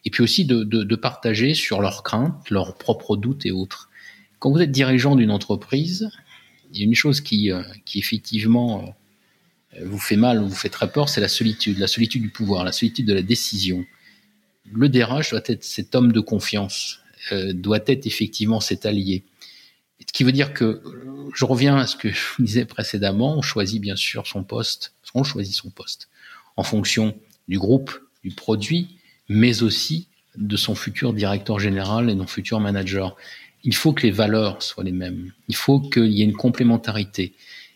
et puis aussi de, partager sur leurs craintes, leurs propres doutes et autres. Quand vous êtes dirigeant d'une entreprise, il y a une chose qui, euh, qui effectivement euh, vous fait mal, vous fait très peur, c'est la solitude, la solitude du pouvoir, la solitude de la décision le DRH doit être cet homme de confiance, euh, doit être effectivement cet allié. Ce qui veut dire que, je reviens à ce que je vous disais précédemment, on choisit bien sûr son poste, on choisit son poste en fonction du groupe, du produit, mais aussi de son futur directeur général et non futur manager. Il faut que les valeurs soient les mêmes. Il faut qu'il y ait une complémentarité.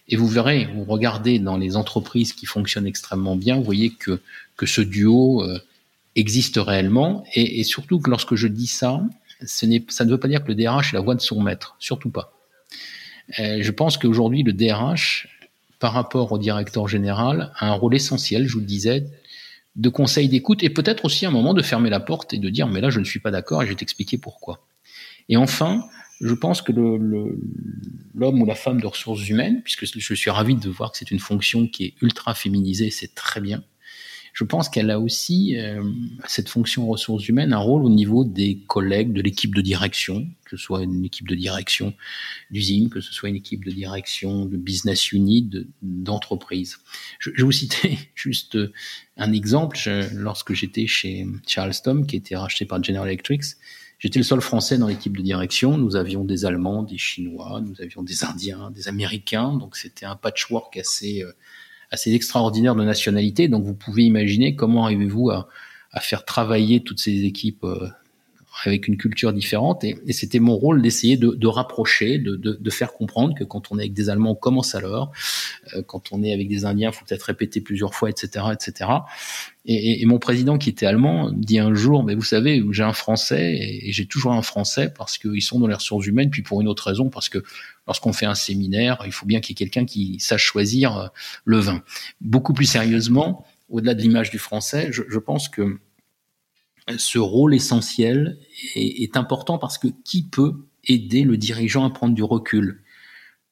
Et vous verrez, vous regardez dans les entreprises qui fonctionnent extrêmement bien, vous voyez que, que ce duo euh, existe réellement. Et, et, surtout que lorsque je dis ça, ce ça ne veut pas dire que le DRH est la voix de son maître, surtout pas. Euh, je pense qu'aujourd'hui, le DRH, par rapport au directeur général, a un rôle essentiel, je vous le disais, de conseil d'écoute et peut-être aussi un moment de fermer la porte et de dire mais là je ne suis pas d'accord et je vais t'expliquer pourquoi. Et enfin, je pense que l'homme le, ou la femme de ressources humaines, puisque je suis ravi de voir que c'est une fonction qui est ultra féminisée, c'est très bien, je pense qu'elle a aussi, euh, cette fonction ressources humaines, un rôle au niveau des collègues, de l'équipe de direction, que ce soit une équipe de direction d'usine, que ce soit une équipe de direction de business unit, d'entreprise. je, vais vous citer juste un exemple. lorsque j'étais chez Charleston, qui été racheté par General Electric, J'étais le seul Français dans l'équipe de direction. Nous avions des Allemands, des Chinois, nous avions des Indiens, des Américains. Donc c'était un patchwork assez euh, assez extraordinaire de nationalité. Donc vous pouvez imaginer comment arrivez-vous à, à faire travailler toutes ces équipes avec une culture différente. Et, c'était mon rôle d'essayer de, de, rapprocher, de, de, de, faire comprendre que quand on est avec des Allemands, on commence l'heure. Euh, quand on est avec des Indiens, faut peut-être répéter plusieurs fois, etc., etc. Et, et, mon président, qui était allemand, dit un jour, mais vous savez, j'ai un Français et, j'ai toujours un Français parce qu'ils sont dans les ressources humaines, puis pour une autre raison, parce que lorsqu'on fait un séminaire, il faut bien qu'il y ait quelqu'un qui sache choisir euh, le vin. Beaucoup plus sérieusement, au-delà de l'image du Français, je, je pense que ce rôle essentiel est, important parce que qui peut aider le dirigeant à prendre du recul?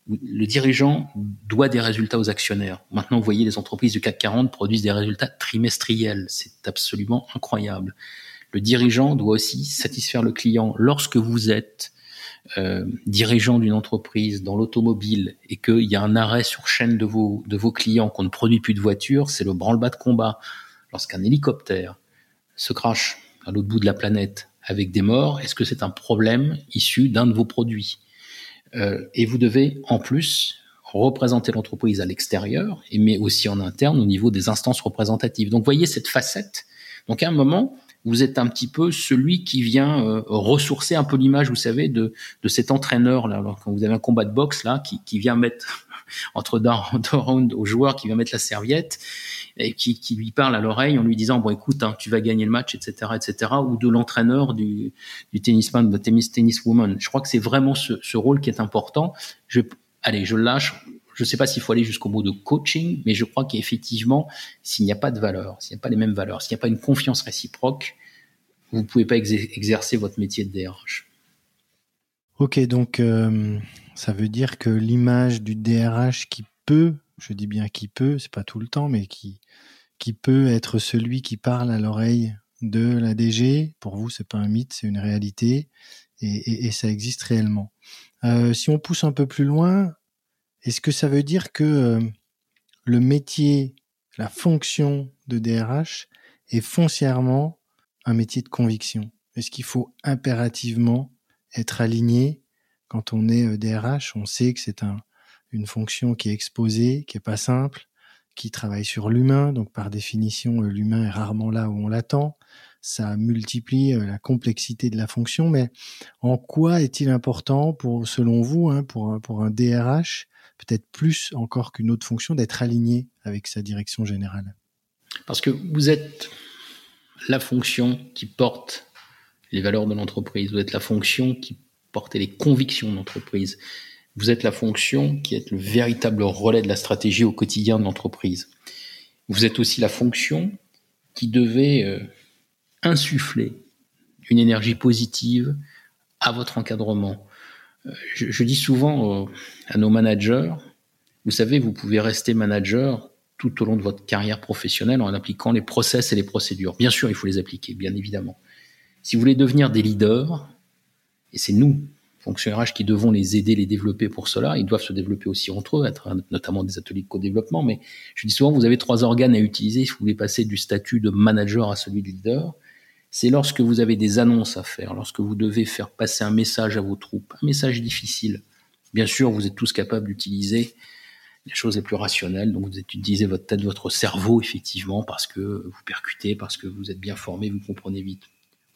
Le dirigeant doit des résultats aux actionnaires. Maintenant, vous voyez, les entreprises du CAC 40 produisent des résultats trimestriels. C'est absolument incroyable. Le dirigeant doit aussi satisfaire le client. Lorsque vous êtes euh, dirigeant d'une entreprise dans l'automobile et qu'il y a un arrêt sur chaîne de vos clients, qu'on ne produit plus de voitures, c'est le branle-bas de combat. Lorsqu'un hélicoptère se crache à l'autre bout de la planète avec des morts, est-ce que c'est un problème issu d'un de vos produits euh, Et vous devez en plus représenter l'entreprise à l'extérieur, mais aussi en interne au niveau des instances représentatives. Donc voyez cette facette. Donc à un moment, vous êtes un petit peu celui qui vient euh, ressourcer un peu l'image, vous savez, de, de cet entraîneur là, alors, quand vous avez un combat de boxe là, qui, qui vient mettre entre deux rounds au joueur, qui vient mettre la serviette et qui, lui parle à l'oreille en lui disant bon écoute hein, tu vas gagner le match etc etc ou de l'entraîneur du, du tennisman de tennis tennis woman je crois que c'est vraiment ce, rôle qui est important. Allez je lâche. Je ne sais pas s'il faut aller jusqu'au mot de coaching mais je crois qu'effectivement s'il n'y a pas de valeur s'il n'y a pas les mêmes valeurs s'il n'y a pas une confiance réciproque vous ne pouvez pas exercer votre métier de DRH ok donc euh, ça veut dire que l'image du DRH qui peut je dis bien qui peut, c'est pas tout le temps, mais qui, qui peut être celui qui parle à l'oreille de la DG. Pour vous, c'est pas un mythe, c'est une réalité, et, ça existe réellement. Euh, si on pousse un peu plus loin, est-ce que ça veut dire que euh, le métier, la fonction de DRH est foncièrement un métier de conviction? Est-ce qu'il faut impérativement être aligné? Quand on est DRH On sait que c'est un, une fonction qui est exposée, qui est pas simple, qui travaille sur l'humain. Donc par définition, euh, l'humain est rarement là où on l'attend. Ça multiplie euh, la complexité de la fonction. Mais en quoi est-il important pour, selon vous, hein, pour, pour un DRH, peut-être plus encore qu'une autre fonction, d'être aligné avec sa direction générale? Parce que vous êtes la fonction qui porte les valeurs de l'entreprise. Vous êtes la fonction qui porte les convictions de l'entreprise. Vous êtes la fonction qui est le véritable relais de la stratégie au quotidien de l'entreprise. Vous êtes aussi la fonction qui devait euh, insuffler une énergie positive à votre encadrement. Euh, je, dis souvent euh, à nos managers, vous savez, vous pouvez rester manager tout au long de votre carrière professionnelle en appliquant les process et les procédures. Bien sûr, il faut les appliquer, bien évidemment. Si vous voulez devenir des leaders, et c'est nous fonctionnaires qui devons les aider, les développer pour cela. Ils doivent se développer aussi entre eux, être notamment des ateliers de co-développement. Mais je dis souvent, vous avez trois organes à utiliser si vous voulez passer du statut de manager à celui de leader. C'est lorsque vous avez des annonces à faire, lorsque vous devez faire passer un message à vos troupes, un message difficile. Bien sûr, vous êtes tous capables d'utiliser les choses les plus rationnelles. Donc, vous utilisez votre tête, votre cerveau, effectivement, parce que vous percutez, parce que vous êtes bien formé, vous comprenez vite.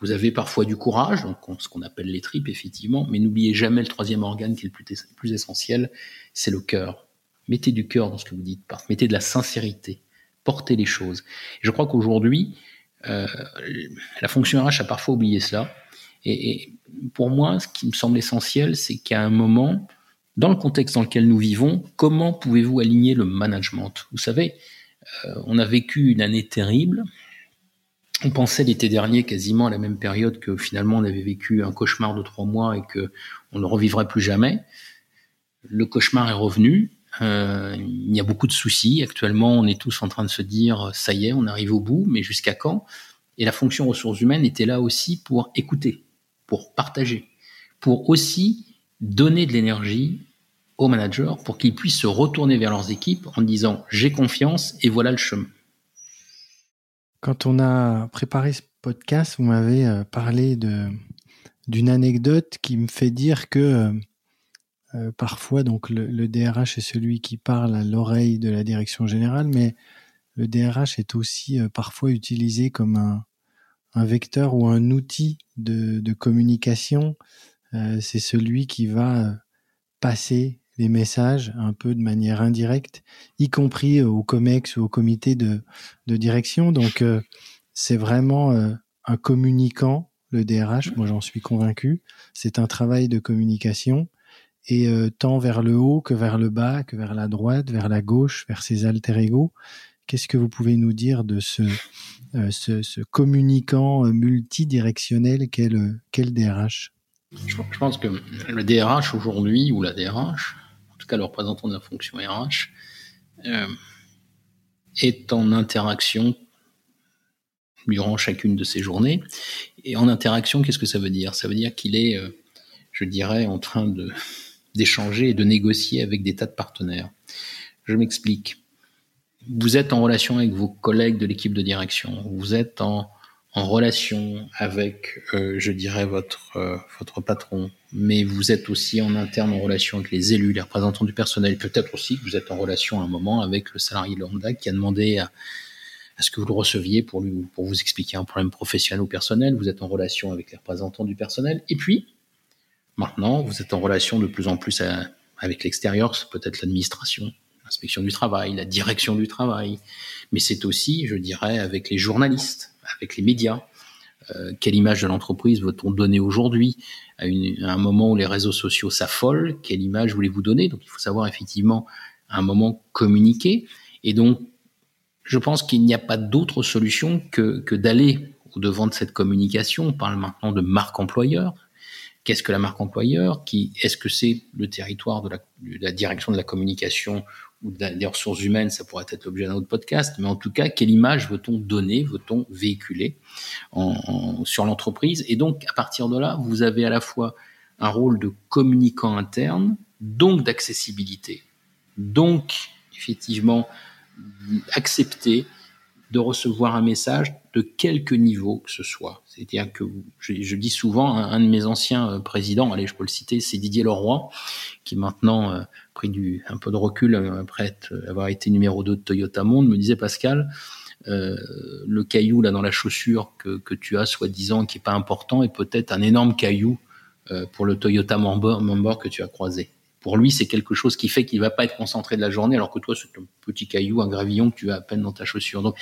Vous avez parfois du courage, donc ce qu'on appelle les tripes, effectivement, mais n'oubliez jamais le troisième organe qui est le plus, essentiel, c'est le cœur. Mettez du cœur dans ce que vous dites, mettez de la sincérité, portez les choses. je crois qu'aujourd'hui, euh, la fonction RH a parfois oublié cela. Et, et, pour moi, ce qui me semble essentiel, c'est qu'à un moment, dans le contexte dans lequel nous vivons, comment pouvez-vous aligner le management? Vous savez, euh, on a vécu une année terrible, on pensait l'été dernier quasiment à la même période que finalement on avait vécu un cauchemar de trois mois et que on ne revivrait plus jamais. Le cauchemar est revenu. Euh, il y a beaucoup de soucis. Actuellement, on est tous en train de se dire ça y est, on arrive au bout, mais jusqu'à quand? Et la fonction ressources humaines était là aussi pour écouter, pour partager, pour aussi donner de l'énergie aux managers pour qu'ils puissent se retourner vers leurs équipes en disant j'ai confiance et voilà le chemin. Quand on a préparé ce podcast, vous m'avez euh, parlé d'une anecdote qui me fait dire que euh, parfois, donc le, DRH est celui qui parle à l'oreille de la direction générale, mais le DRH est aussi parfois utilisé comme un, un vecteur ou un outil de, de communication. c'est celui qui va passer les messages un peu de manière indirecte, y compris au COMEX ou au comité de, direction. Donc, c'est vraiment un communicant, le DRH, moi j'en suis convaincu. C'est un travail de communication et euh, tant vers le haut que vers le bas, que vers la droite, vers la gauche, vers ses alter ego. Qu'est-ce que vous pouvez nous dire de ce, euh, communicant euh, multidirectionnel qu'est le, DRH je, pense que le DRH aujourd'hui, ou la DRH, tout le représentant de la fonction RH, est en interaction durant chacune de ces journées. Et en interaction, qu'est-ce que ça veut dire? Ça veut dire qu'il est, euh, je dirais, en train de d'échanger et de négocier avec des tas de partenaires. Je m'explique. Vous êtes en relation avec vos collègues de l'équipe de direction. Vous êtes en, en relation avec, euh, je dirais, votre, euh, votre patron. Mais vous êtes aussi en interne en relation avec les élus, les représentants du personnel. Peut-être aussi que vous êtes en relation à un moment avec le salarié lambda qui a demandé à, est-ce que vous le receviez pour, lui, pour vous expliquer un problème professionnel ou personnel Vous êtes en relation avec les représentants du personnel. Et puis, maintenant, vous êtes en relation de plus en plus avec l'extérieur, peut-être l'administration, l'inspection du travail, la direction du travail. Mais c'est aussi, je dirais, avec les journalistes, avec les médias. Euh, quelle image de l'entreprise veut-on donner aujourd'hui à, un moment où les réseaux sociaux s'affolent? Quelle image voulez-vous donner? Donc il faut savoir effectivement à un moment communiquer. Et donc je pense qu'il n'y a pas d'autre solution que, que d'aller au devant de cette communication. On parle maintenant de marque employeur. Qu'est-ce que la marque employeur? Qui Est-ce que c'est le territoire de la, direction de la communication ou des ressources humaines Ça pourrait être l'objet d'un autre podcast. Mais en tout cas, quelle image veut-on donner, veut-on véhiculer sur l'entreprise? Et donc, à partir de là, vous avez à la fois un rôle de communicant interne, donc d'accessibilité, donc effectivement accepter de recevoir un message de quelque niveau que ce soit. C'est-à-dire que je, dis souvent, un, de mes anciens euh, présidents, allez, je peux le citer, c'est Didier Leroy, qui maintenant euh, pris du un peu de recul euh, après avoir été numéro 2 de Toyota Monde, me disait Pascal, le caillou là dans la chaussure que, que tu as soi-disant qui est pas important est peut-être un énorme caillou pour le Toyota member, member que tu as croisé pour lui, c'est quelque chose qui fait qu'il va pas être concentré de la journée, alors que toi, c'est un petit caillou, un gravillon que tu as à peine dans ta chaussure. Donc,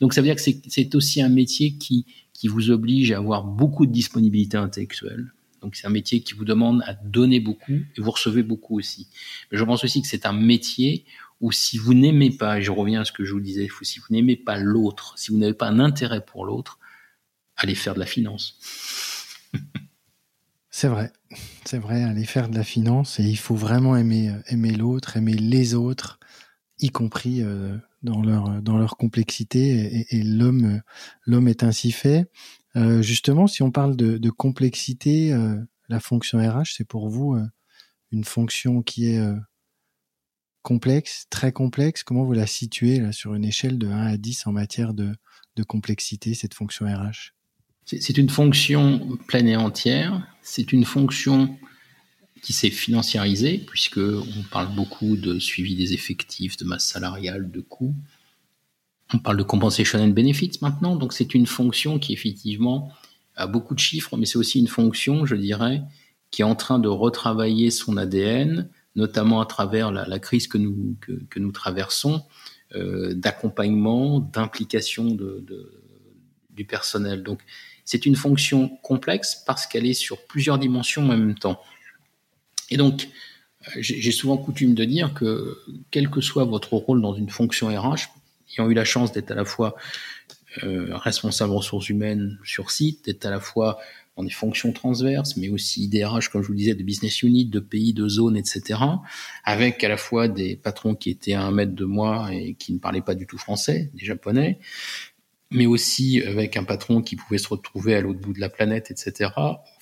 donc ça veut dire que c'est aussi un métier qui, qui vous oblige à avoir beaucoup de disponibilité intellectuelle. Donc c'est un métier qui vous demande à donner beaucoup et vous recevez beaucoup aussi. Mais je pense aussi que c'est un métier où si vous n'aimez pas, et je reviens à ce que je vous disais, si vous n'aimez pas l'autre, si vous n'avez pas un intérêt pour l'autre, allez faire de la finance. C'est vrai, c'est vrai, aller faire de la finance et il faut vraiment aimer, euh, aimer l'autre, aimer les autres, y compris euh, dans leur dans leur complexité et, l'homme euh, est ainsi fait. justement, si on parle de, complexité, la fonction RH, c'est pour vous une fonction qui est complexe, très complexe. Comment vous la situez sur une échelle de 1 à 10 en matière de, de complexité, cette fonction RH c'est une fonction pleine et entière. C'est une fonction qui s'est financiarisée, puisque on parle beaucoup de suivi des effectifs, de masse salariale, de coûts. On parle de compensation and benefits maintenant, donc c'est une fonction qui effectivement a beaucoup de chiffres, mais c'est aussi une fonction, je dirais, qui est en train de retravailler son ADN, notamment à travers la, crise que nous, traversons, euh, d'accompagnement, d'implication du personnel. Donc c'est une fonction complexe parce qu'elle est sur plusieurs dimensions en même temps. Et donc, j'ai souvent coutume de dire que quel que soit votre rôle dans une fonction RH, ayant eu la chance d'être à la fois euh, responsable ressources humaines sur site, d'être à la fois dans des fonctions transverses, mais aussi DRH, comme je vous disais, de business unit, de pays, de zones, etc., avec à la fois des patrons qui étaient à un mètre de moi et qui ne parlaient pas du tout français, des japonais, mais aussi avec un patron qui pouvait se retrouver à l'autre bout de la planète, etc.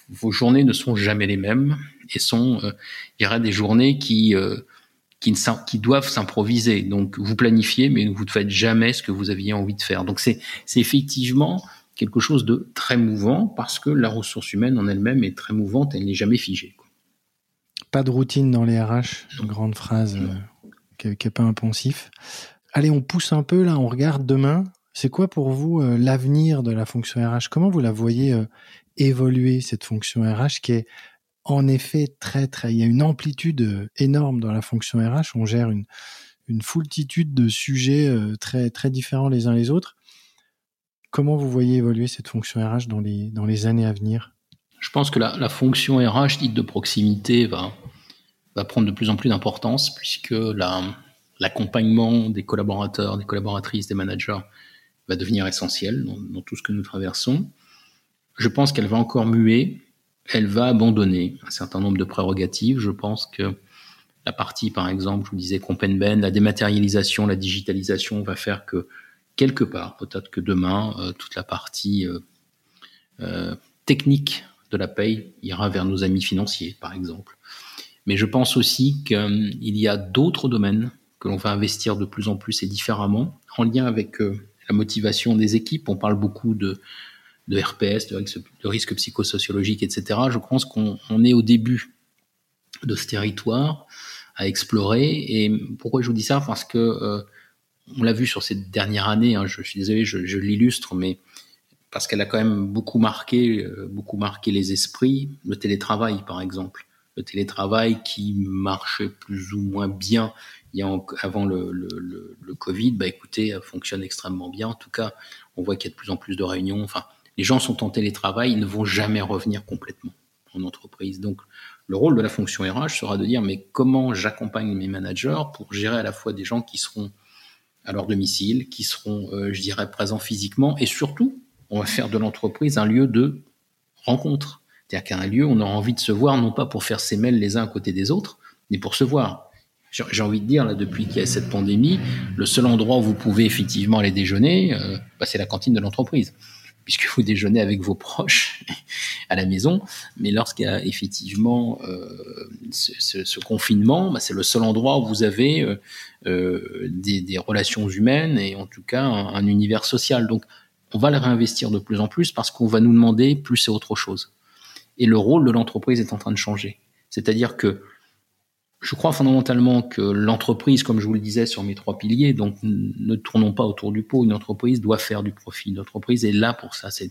Vos journées ne sont jamais les mêmes et sont, euh, il y aura des journées qui euh, qui, ne, qui doivent s'improviser. Donc vous planifiez, mais vous ne faites jamais ce que vous aviez envie de faire. Donc c'est effectivement quelque chose de très mouvant parce que la ressource humaine en elle-même est très mouvante, elle n'est jamais figée. Pas de routine dans les RH, une grande phrase qui n'est pas impensif. Allez, on pousse un peu là, on regarde demain. C'est quoi pour vous l'avenir de la fonction RH Comment vous la voyez évoluer cette fonction RH qui est en effet très très il y a une amplitude énorme dans la fonction RH on gère une une foultitude de sujets euh, très très différents les uns les autres. Comment vous voyez évoluer cette fonction RH dans les dans les années à venir? Je pense que la, la fonction RH dite de proximité va va prendre de plus en plus d'importance puisque la l'accompagnement des collaborateurs des collaboratrices des managers va devenir essentiel dans, tout ce que nous traversons je pense qu'elle va encore muer elle va abandonner un certain nombre de prérogatives. Je pense que la partie, par exemple, je vous disais Ben, la dématérialisation, la digitalisation va faire que quelque part, peut-être que demain, euh, toute la partie euh, euh, technique de la paye ira vers nos amis financiers, par exemple. Mais je pense aussi qu'il y a d'autres domaines que l'on va investir de plus en plus et différemment, en lien avec la motivation des équipes. On parle beaucoup de de RPS, de risque, de risque psychosociologique, etc. Je pense qu'on est au début de ce territoire à explorer. Et pourquoi je vous dis ça? Parce que euh, on l'a vu sur cette dernière année. Hein, je, suis désolé, je, l'illustre, mais parce qu'elle a quand même beaucoup marqué, euh, beaucoup marqué les esprits. Le télétravail, par exemple, le télétravail qui marchait plus ou moins bien avant le, Covid. Bah écoutez, fonctionne extrêmement bien. En tout cas, on voit qu'il y a de plus en plus de réunions. Enfin, les gens sont en télétravail, ils ne vont jamais revenir complètement en entreprise. Donc, le rôle de la fonction RH sera de dire, mais comment j'accompagne mes managers pour gérer à la fois des gens qui seront à leur domicile, qui seront, euh, je dirais, présents physiquement, et surtout, on va faire de l'entreprise un lieu de rencontre. C'est-à-dire qu'un lieu, on aura envie de se voir, non pas pour faire ses mails les uns à côté des autres, mais pour se voir. J'ai envie de dire, là, depuis qu'il y a cette pandémie, le seul endroit où vous pouvez effectivement aller déjeuner, euh, bah, c'est la cantine de l'entreprise puisque vous déjeunez avec vos proches à la maison. Mais lorsqu'il y a effectivement euh, ce, confinement, bah, c'est le seul endroit où vous avez euh, des, relations humaines et en tout cas un, univers social. Donc, on va le réinvestir de plus en plus parce qu'on va nous demander plus et autre chose. Et le rôle de l'entreprise est en train de changer. C'est-à-dire que je crois fondamentalement que l'entreprise, comme je vous le disais sur mes trois piliers, donc ne tournons pas autour du pot. Une entreprise doit faire du profit. Une entreprise est là pour ça. C'est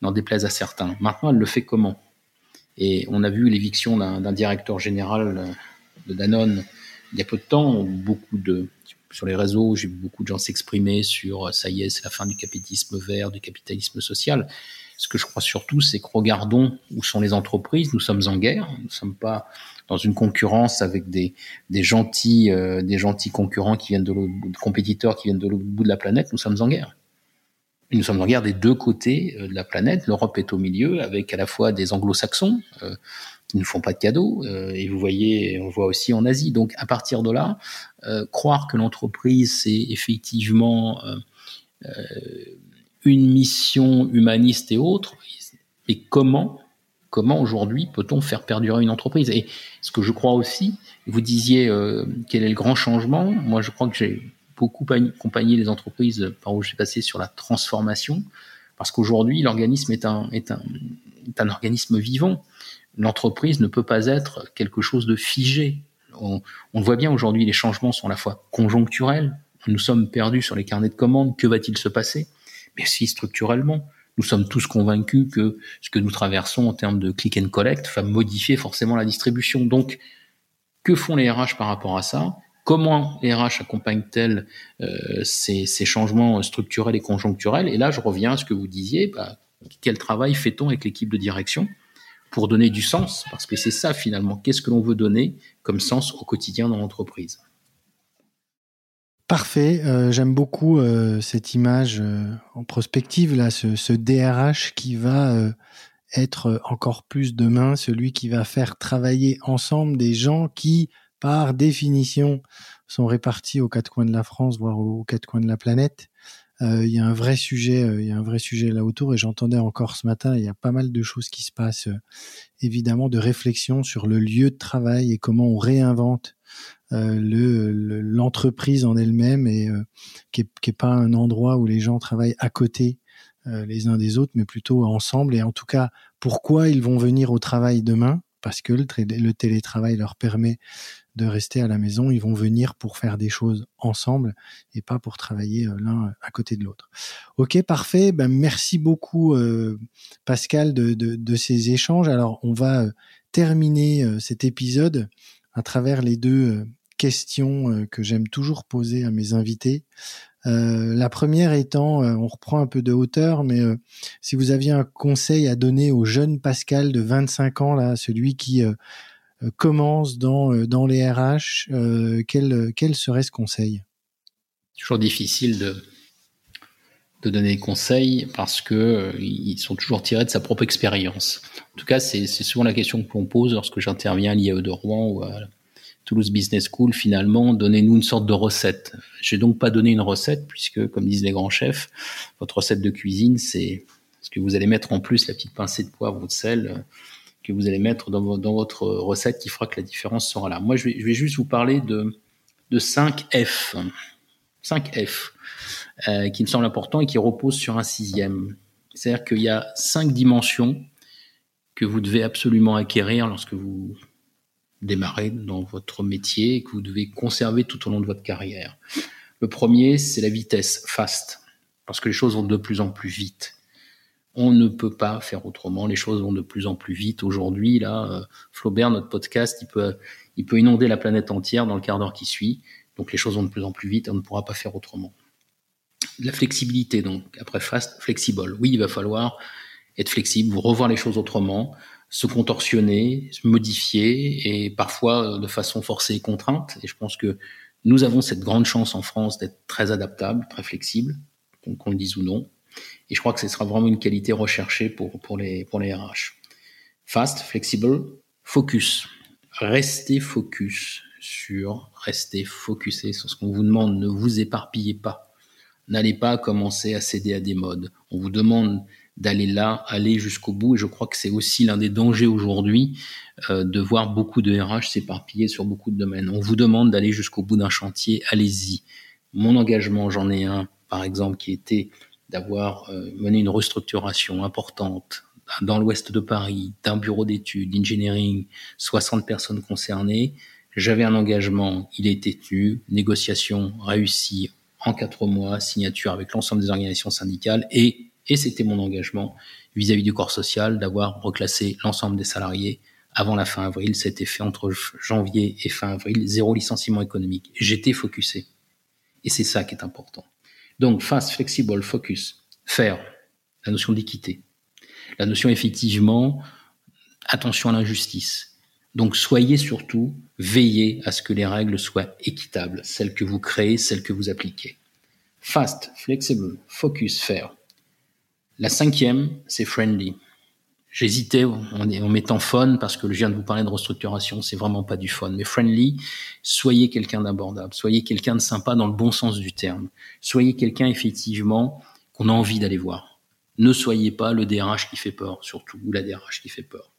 n'en déplaise à certains. Maintenant, elle le fait comment? Et on a vu l'éviction d'un directeur général de Danone il y a peu de temps. Beaucoup de sur les réseaux, j'ai vu beaucoup de gens s'exprimer sur ça y est, c'est la fin du capitalisme vert, du capitalisme social. Ce que je crois surtout, c'est que regardons où sont les entreprises. Nous sommes en guerre. Nous ne sommes pas dans une concurrence avec des, des gentils, euh, des gentils concurrents qui viennent de l'autre compétiteurs qui viennent de l'autre bout de la planète, nous sommes en guerre. nous sommes en guerre des deux côtés euh, de la planète. L'Europe est au milieu, avec à la fois des anglo-saxons euh, qui ne font pas de cadeaux, et vous voyez, on voit aussi en Asie. Donc à partir de là, croire que l'entreprise c'est effectivement une mission humaniste et autre, et comment comment aujourd'hui peut-on faire perdurer une entreprise Et ce que je crois aussi, vous disiez euh, quel est le grand changement. Moi, je crois que j'ai beaucoup accompagné les entreprises par où j'ai passé sur la transformation, parce qu'aujourd'hui, l'organisme est un, est, un, est un organisme vivant. L'entreprise ne peut pas être quelque chose de figé. On, on voit bien aujourd'hui, les changements sont à la fois conjoncturels, nous sommes perdus sur les carnets de commandes, que va-t-il se passer? Mais aussi structurellement nous sommes tous convaincus que ce que nous traversons en termes de click and collect va modifier forcément la distribution. Donc, que font les RH par rapport à ça? Comment les RH accompagnent-elles euh, ces, changements structurels et conjoncturels? Et là, je reviens à ce que vous disiez. Bah, quel travail fait-on avec l'équipe de direction pour donner du sens? Parce que c'est ça finalement. Qu'est-ce que l'on veut donner comme sens au quotidien dans l'entreprise? Parfait. Euh, J'aime beaucoup euh, cette image euh, en prospective là, ce, ce DRH qui va être encore plus demain celui qui va faire travailler ensemble des gens qui, par définition, sont répartis aux quatre coins de la France, voire aux quatre coins de la planète. Il y a un vrai sujet, il y a un vrai sujet là autour, et j'entendais encore ce matin, il y a pas mal de choses qui se passent, évidemment, de réflexion sur le lieu de travail et comment on réinvente euh, le l'entreprise en elle-même et euh, qui, est, qui est pas un endroit où les gens travaillent à côté euh, les uns des autres, mais plutôt ensemble. Et en tout cas, pourquoi ils vont venir au travail demain? Parce que le, le, télétravail leur permet de rester à la maison, ils vont venir pour faire des choses ensemble et pas pour travailler l'un à côté de l'autre. Ok, parfait. Ben, merci beaucoup Pascal de, de, de, ces échanges. Alors on va terminer cet épisode à travers les deux questions que j'aime toujours poser à mes invités. Euh, la première étant, euh, on reprend un peu de hauteur, mais euh, si vous aviez un conseil à donner au jeune Pascal de 25 ans, là, celui qui commence dans, dans les RH, quel, quel serait ce conseil? Toujours difficile de, de donner des conseils parce que ils sont toujours tirés de sa propre expérience. En tout cas, c'est souvent la question qu'on pose lorsque j'interviens à l'IAE de Rouen ou à Toulouse Business School, finalement, donnez-nous une sorte de recette. Je n'ai donc pas donné une recette, puisque, comme disent les grands chefs, votre recette de cuisine, c'est ce que vous allez mettre en plus, la petite pincée de poivre ou de sel, euh, que vous allez mettre dans, votre recette qui fera que la différence sera là. Moi, je vais, juste vous parler de, de 5 F. 5 F, euh, qui me semble important et qui repose sur un sixième. C'est-à-dire qu'il y a cinq dimensions que vous devez absolument acquérir lorsque vous démarrer dans votre métier et que vous devez conserver tout au long de votre carrière. Le premier, c'est la vitesse, fast, parce que les choses vont de plus en plus vite. On ne peut pas faire autrement. Les choses vont de plus en plus vite. Aujourd'hui, là, euh, Flaubert, notre podcast, il peut, il peut inonder la planète entière dans le quart d'heure qui suit. Donc les choses vont de plus en plus vite et on ne pourra pas faire autrement. La flexibilité, donc après fast, flexible. Oui, il va falloir être flexible, vous revoir les choses autrement, se contorsionner, se modifier et parfois euh, de façon forcée et contrainte. Et je pense que nous avons cette grande chance en France d'être très adaptable, très flexible, qu'on le dise ou non. Et je crois que ce sera vraiment une qualité recherchée pour, pour, les, pour les RH. Fast, flexible, focus. Restez focus sur, restez focusé sur ce qu'on vous demande. Ne vous éparpillez pas. N'allez pas commencer à céder à des modes. On vous demande d'aller là, aller jusqu'au bout. Et je crois que c'est aussi l'un des dangers aujourd'hui euh, de voir beaucoup de RH s'éparpiller sur beaucoup de domaines. On vous demande d'aller jusqu'au bout d'un chantier, allez-y. Mon engagement, j'en ai un, par exemple, qui était d'avoir euh, mené une restructuration importante dans l'ouest de Paris, d'un bureau d'études, d'engineering, 60 personnes concernées. J'avais un engagement, il été tenu, négociation réussie en quatre mois, signature avec l'ensemble des organisations syndicales et et c'était mon engagement vis-à-vis du corps social d'avoir reclassé l'ensemble des salariés avant la fin avril. C'était fait entre janvier et fin avril, zéro licenciement économique. J'étais focusé. Et c'est ça qui est important. Donc, fast, flexible, focus, faire, la notion d'équité. La notion effectivement, attention à l'injustice. Donc, soyez surtout, veillez à ce que les règles soient équitables, celles que vous créez, celles que vous appliquez. Fast, flexible, focus, faire. La cinquième, c'est friendly. J'hésitais en, mettant fun parce que je viens de vous parler de restructuration, c'est vraiment pas du fun. Mais friendly, soyez quelqu'un d'abordable, soyez quelqu'un de sympa dans le bon sens du terme. Soyez quelqu'un effectivement qu'on a envie d'aller voir. Ne soyez pas le DRH qui fait peur, surtout, ou la DRH qui fait peur.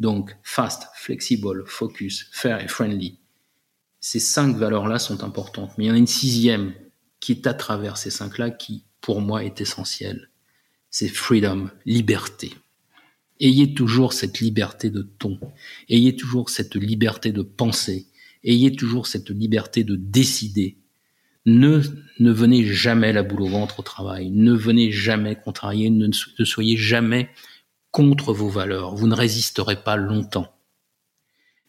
Donc, fast, flexible, focus, fair et friendly. Ces cinq valeurs-là sont importantes. Mais il y en a une sixième qui est à travers ces cinq-là qui, pour moi, est essentielle c'est freedom, liberté. Ayez toujours cette liberté de ton, ayez toujours cette liberté de penser, ayez toujours cette liberté de décider. Ne, ne venez jamais la boule au ventre au travail, ne venez jamais contrarier, ne, ne soyez jamais contre vos valeurs, vous ne résisterez pas longtemps.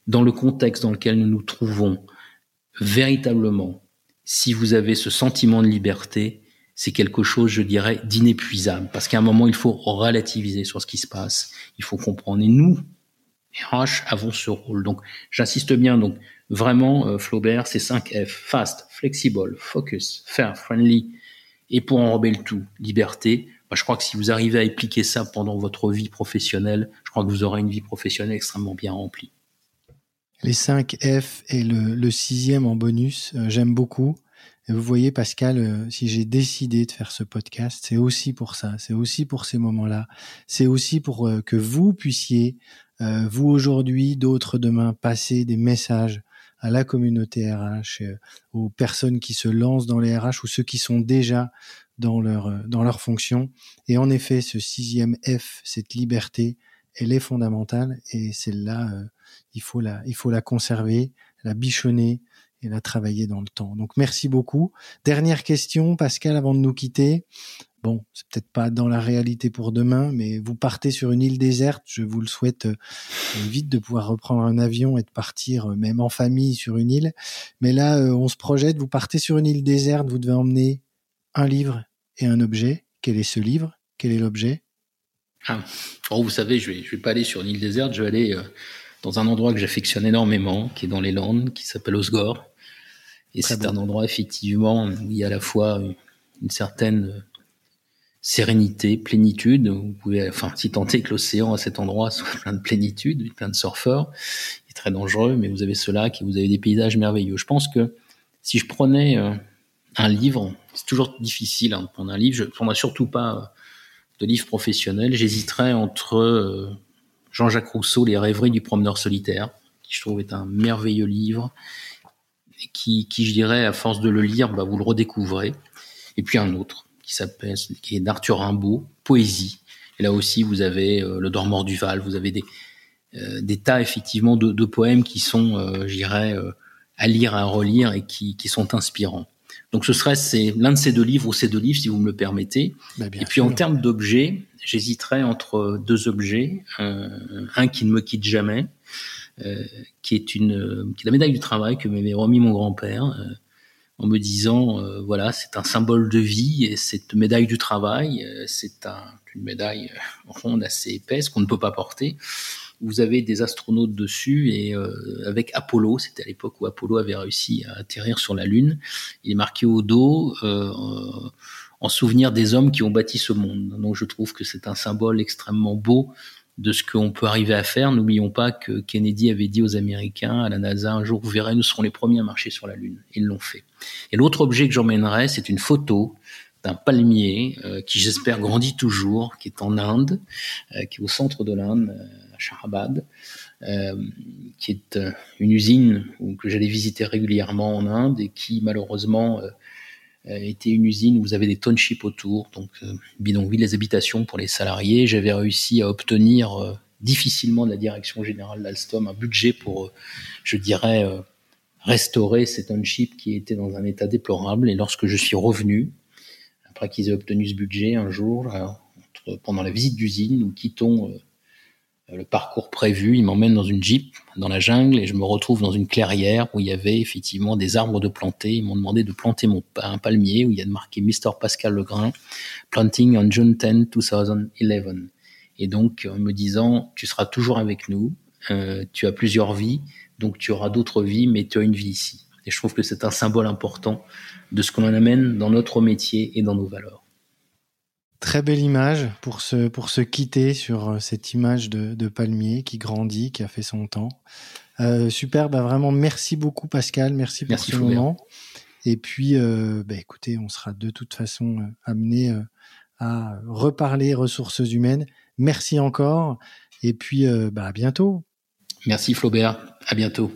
Dans le contexte dans lequel nous nous trouvons, véritablement, si vous avez ce sentiment de liberté, c'est quelque chose, je dirais, d'inépuisable. Parce qu'à un moment, il faut relativiser sur ce qui se passe. Il faut comprendre. Et nous, RH, avons ce rôle. Donc, j'insiste bien. Donc, vraiment, euh, Flaubert, c'est 5 F. Fast, flexible, focus, fair, friendly. Et pour enrober le tout, liberté. Je crois que si vous arrivez à appliquer ça pendant votre vie professionnelle, je crois que vous aurez une vie professionnelle extrêmement bien remplie. Les 5 F et le, sixième en bonus, euh, j'aime beaucoup vous voyez, Pascal, euh, si j'ai décidé de faire ce podcast, c'est aussi pour ça, c'est aussi pour ces moments-là, c'est aussi pour euh, que vous puissiez, vous aujourd'hui, d'autres demain, passer des messages à la communauté RH, aux personnes qui se lancent dans les RH ou ceux qui sont déjà dans leur dans leur fonction. Et en effet, ce sixième F, cette liberté, elle est fondamentale et celle-là, euh, il faut la, il faut la conserver, la bichonner et la travailler dans le temps. Donc merci beaucoup. Dernière question, Pascal, avant de nous quitter. Bon, c'est peut-être pas dans la réalité pour demain, mais vous partez sur une île déserte. Je vous le souhaite euh, vite de pouvoir reprendre un avion et de partir euh, même en famille sur une île. Mais là, euh, on se projette. Vous partez sur une île déserte. Vous devez emmener un livre et un objet. Quel est ce livre? Quel est l'objet? Ah. Oh, vous savez, je vais, je vais pas aller sur une île déserte. Je vais aller dans un endroit que j'affectionne énormément, qui est dans les Landes, qui s'appelle Osgore. Et c'est un endroit effectivement où il y a à la fois une certaine sérénité, plénitude. Vous pouvez, enfin, si tenter que l'océan à cet endroit soit plein de plénitude, plein de surfeurs, il est très dangereux, mais vous avez ce lac et vous avez des paysages merveilleux. Je pense que si je prenais euh, un livre, c'est toujours difficile hein, de prendre un livre. Je ne prendrais surtout pas euh, de livre professionnel. J'hésiterais entre euh, Jean-Jacques Rousseau, Les rêveries du promeneur solitaire, qui je trouve est un merveilleux livre, qui, qui je dirais, à force de le lire, bah, vous le redécouvrez. Et puis un autre, qui s'appelle, qui est d'Arthur Rimbaud, Poésie. Et là aussi, vous avez euh, Le Dormeur du Val, vous avez des, des tas effectivement de, poèmes qui sont, je dirais, à lire, à relire et qui, qui sont inspirants. Donc ce serait c'est l'un de ces deux livres ou ces deux livres, si vous me le permettez. Bah, et puis en termes d'objets, j'hésiterais entre deux objets. un qui ne me quitte jamais, qui est une qui est la médaille du travail que m'avait remis mon grand-père en me disant euh, voilà c'est un symbole de vie et cette médaille du travail euh, c'est un, une médaille euh, ronde assez épaisse qu'on ne peut pas porter vous avez des astronautes dessus et avec Apollo, c'était à l'époque où Apollo avait réussi à atterrir sur la Lune, il est marqué au dos en souvenir des hommes qui ont bâti ce monde. Donc je trouve que c'est un symbole extrêmement beau de ce qu'on peut arriver à faire. N'oublions pas que Kennedy avait dit aux Américains, à la NASA, un jour, vous verrez, nous serons les premiers à marcher sur la Lune. Ils l'ont fait. Et l'autre objet que j'emmènerai, c'est une photo d'un palmier euh, qui, j'espère, grandit toujours, qui est en Inde, euh, qui est au centre de l'Inde, euh, Shahrabad, qui est une usine que j'allais visiter régulièrement en Inde et qui, malheureusement, euh, était une usine où vous avez des townships autour, donc euh, bidonville, les habitations pour les salariés. J'avais réussi à obtenir euh, difficilement de la direction générale d'Alstom un budget pour, je dirais, restaurer ces townships qui étaient dans un état déplorable. Et lorsque je suis revenu, après qu'ils aient obtenu ce budget un jour, pendant la visite d'usine, nous quittons euh, le parcours prévu, il m'emmène dans une jeep dans la jungle et je me retrouve dans une clairière où il y avait effectivement des arbres de planter. Ils m'ont demandé de planter mon, un palmier où il y a marqué Mr. Pascal Legrain, planting on June 10, 2011. Et donc, en me disant, tu seras toujours avec nous, euh, tu as plusieurs vies, donc tu auras d'autres vies, mais tu as une vie ici. Et je trouve que c'est un symbole important de ce qu'on en amène dans notre métier et dans nos valeurs. Très belle image pour se, pour se quitter sur euh, cette image de, de palmier qui grandit, qui a fait son temps. Euh, super, bah vraiment merci beaucoup Pascal, merci pour ce moment. Et puis, euh, bah écoutez, on sera de toute façon euh, amené euh, à reparler ressources humaines. Merci encore, et puis bah à bientôt. Merci Flaubert, à bientôt.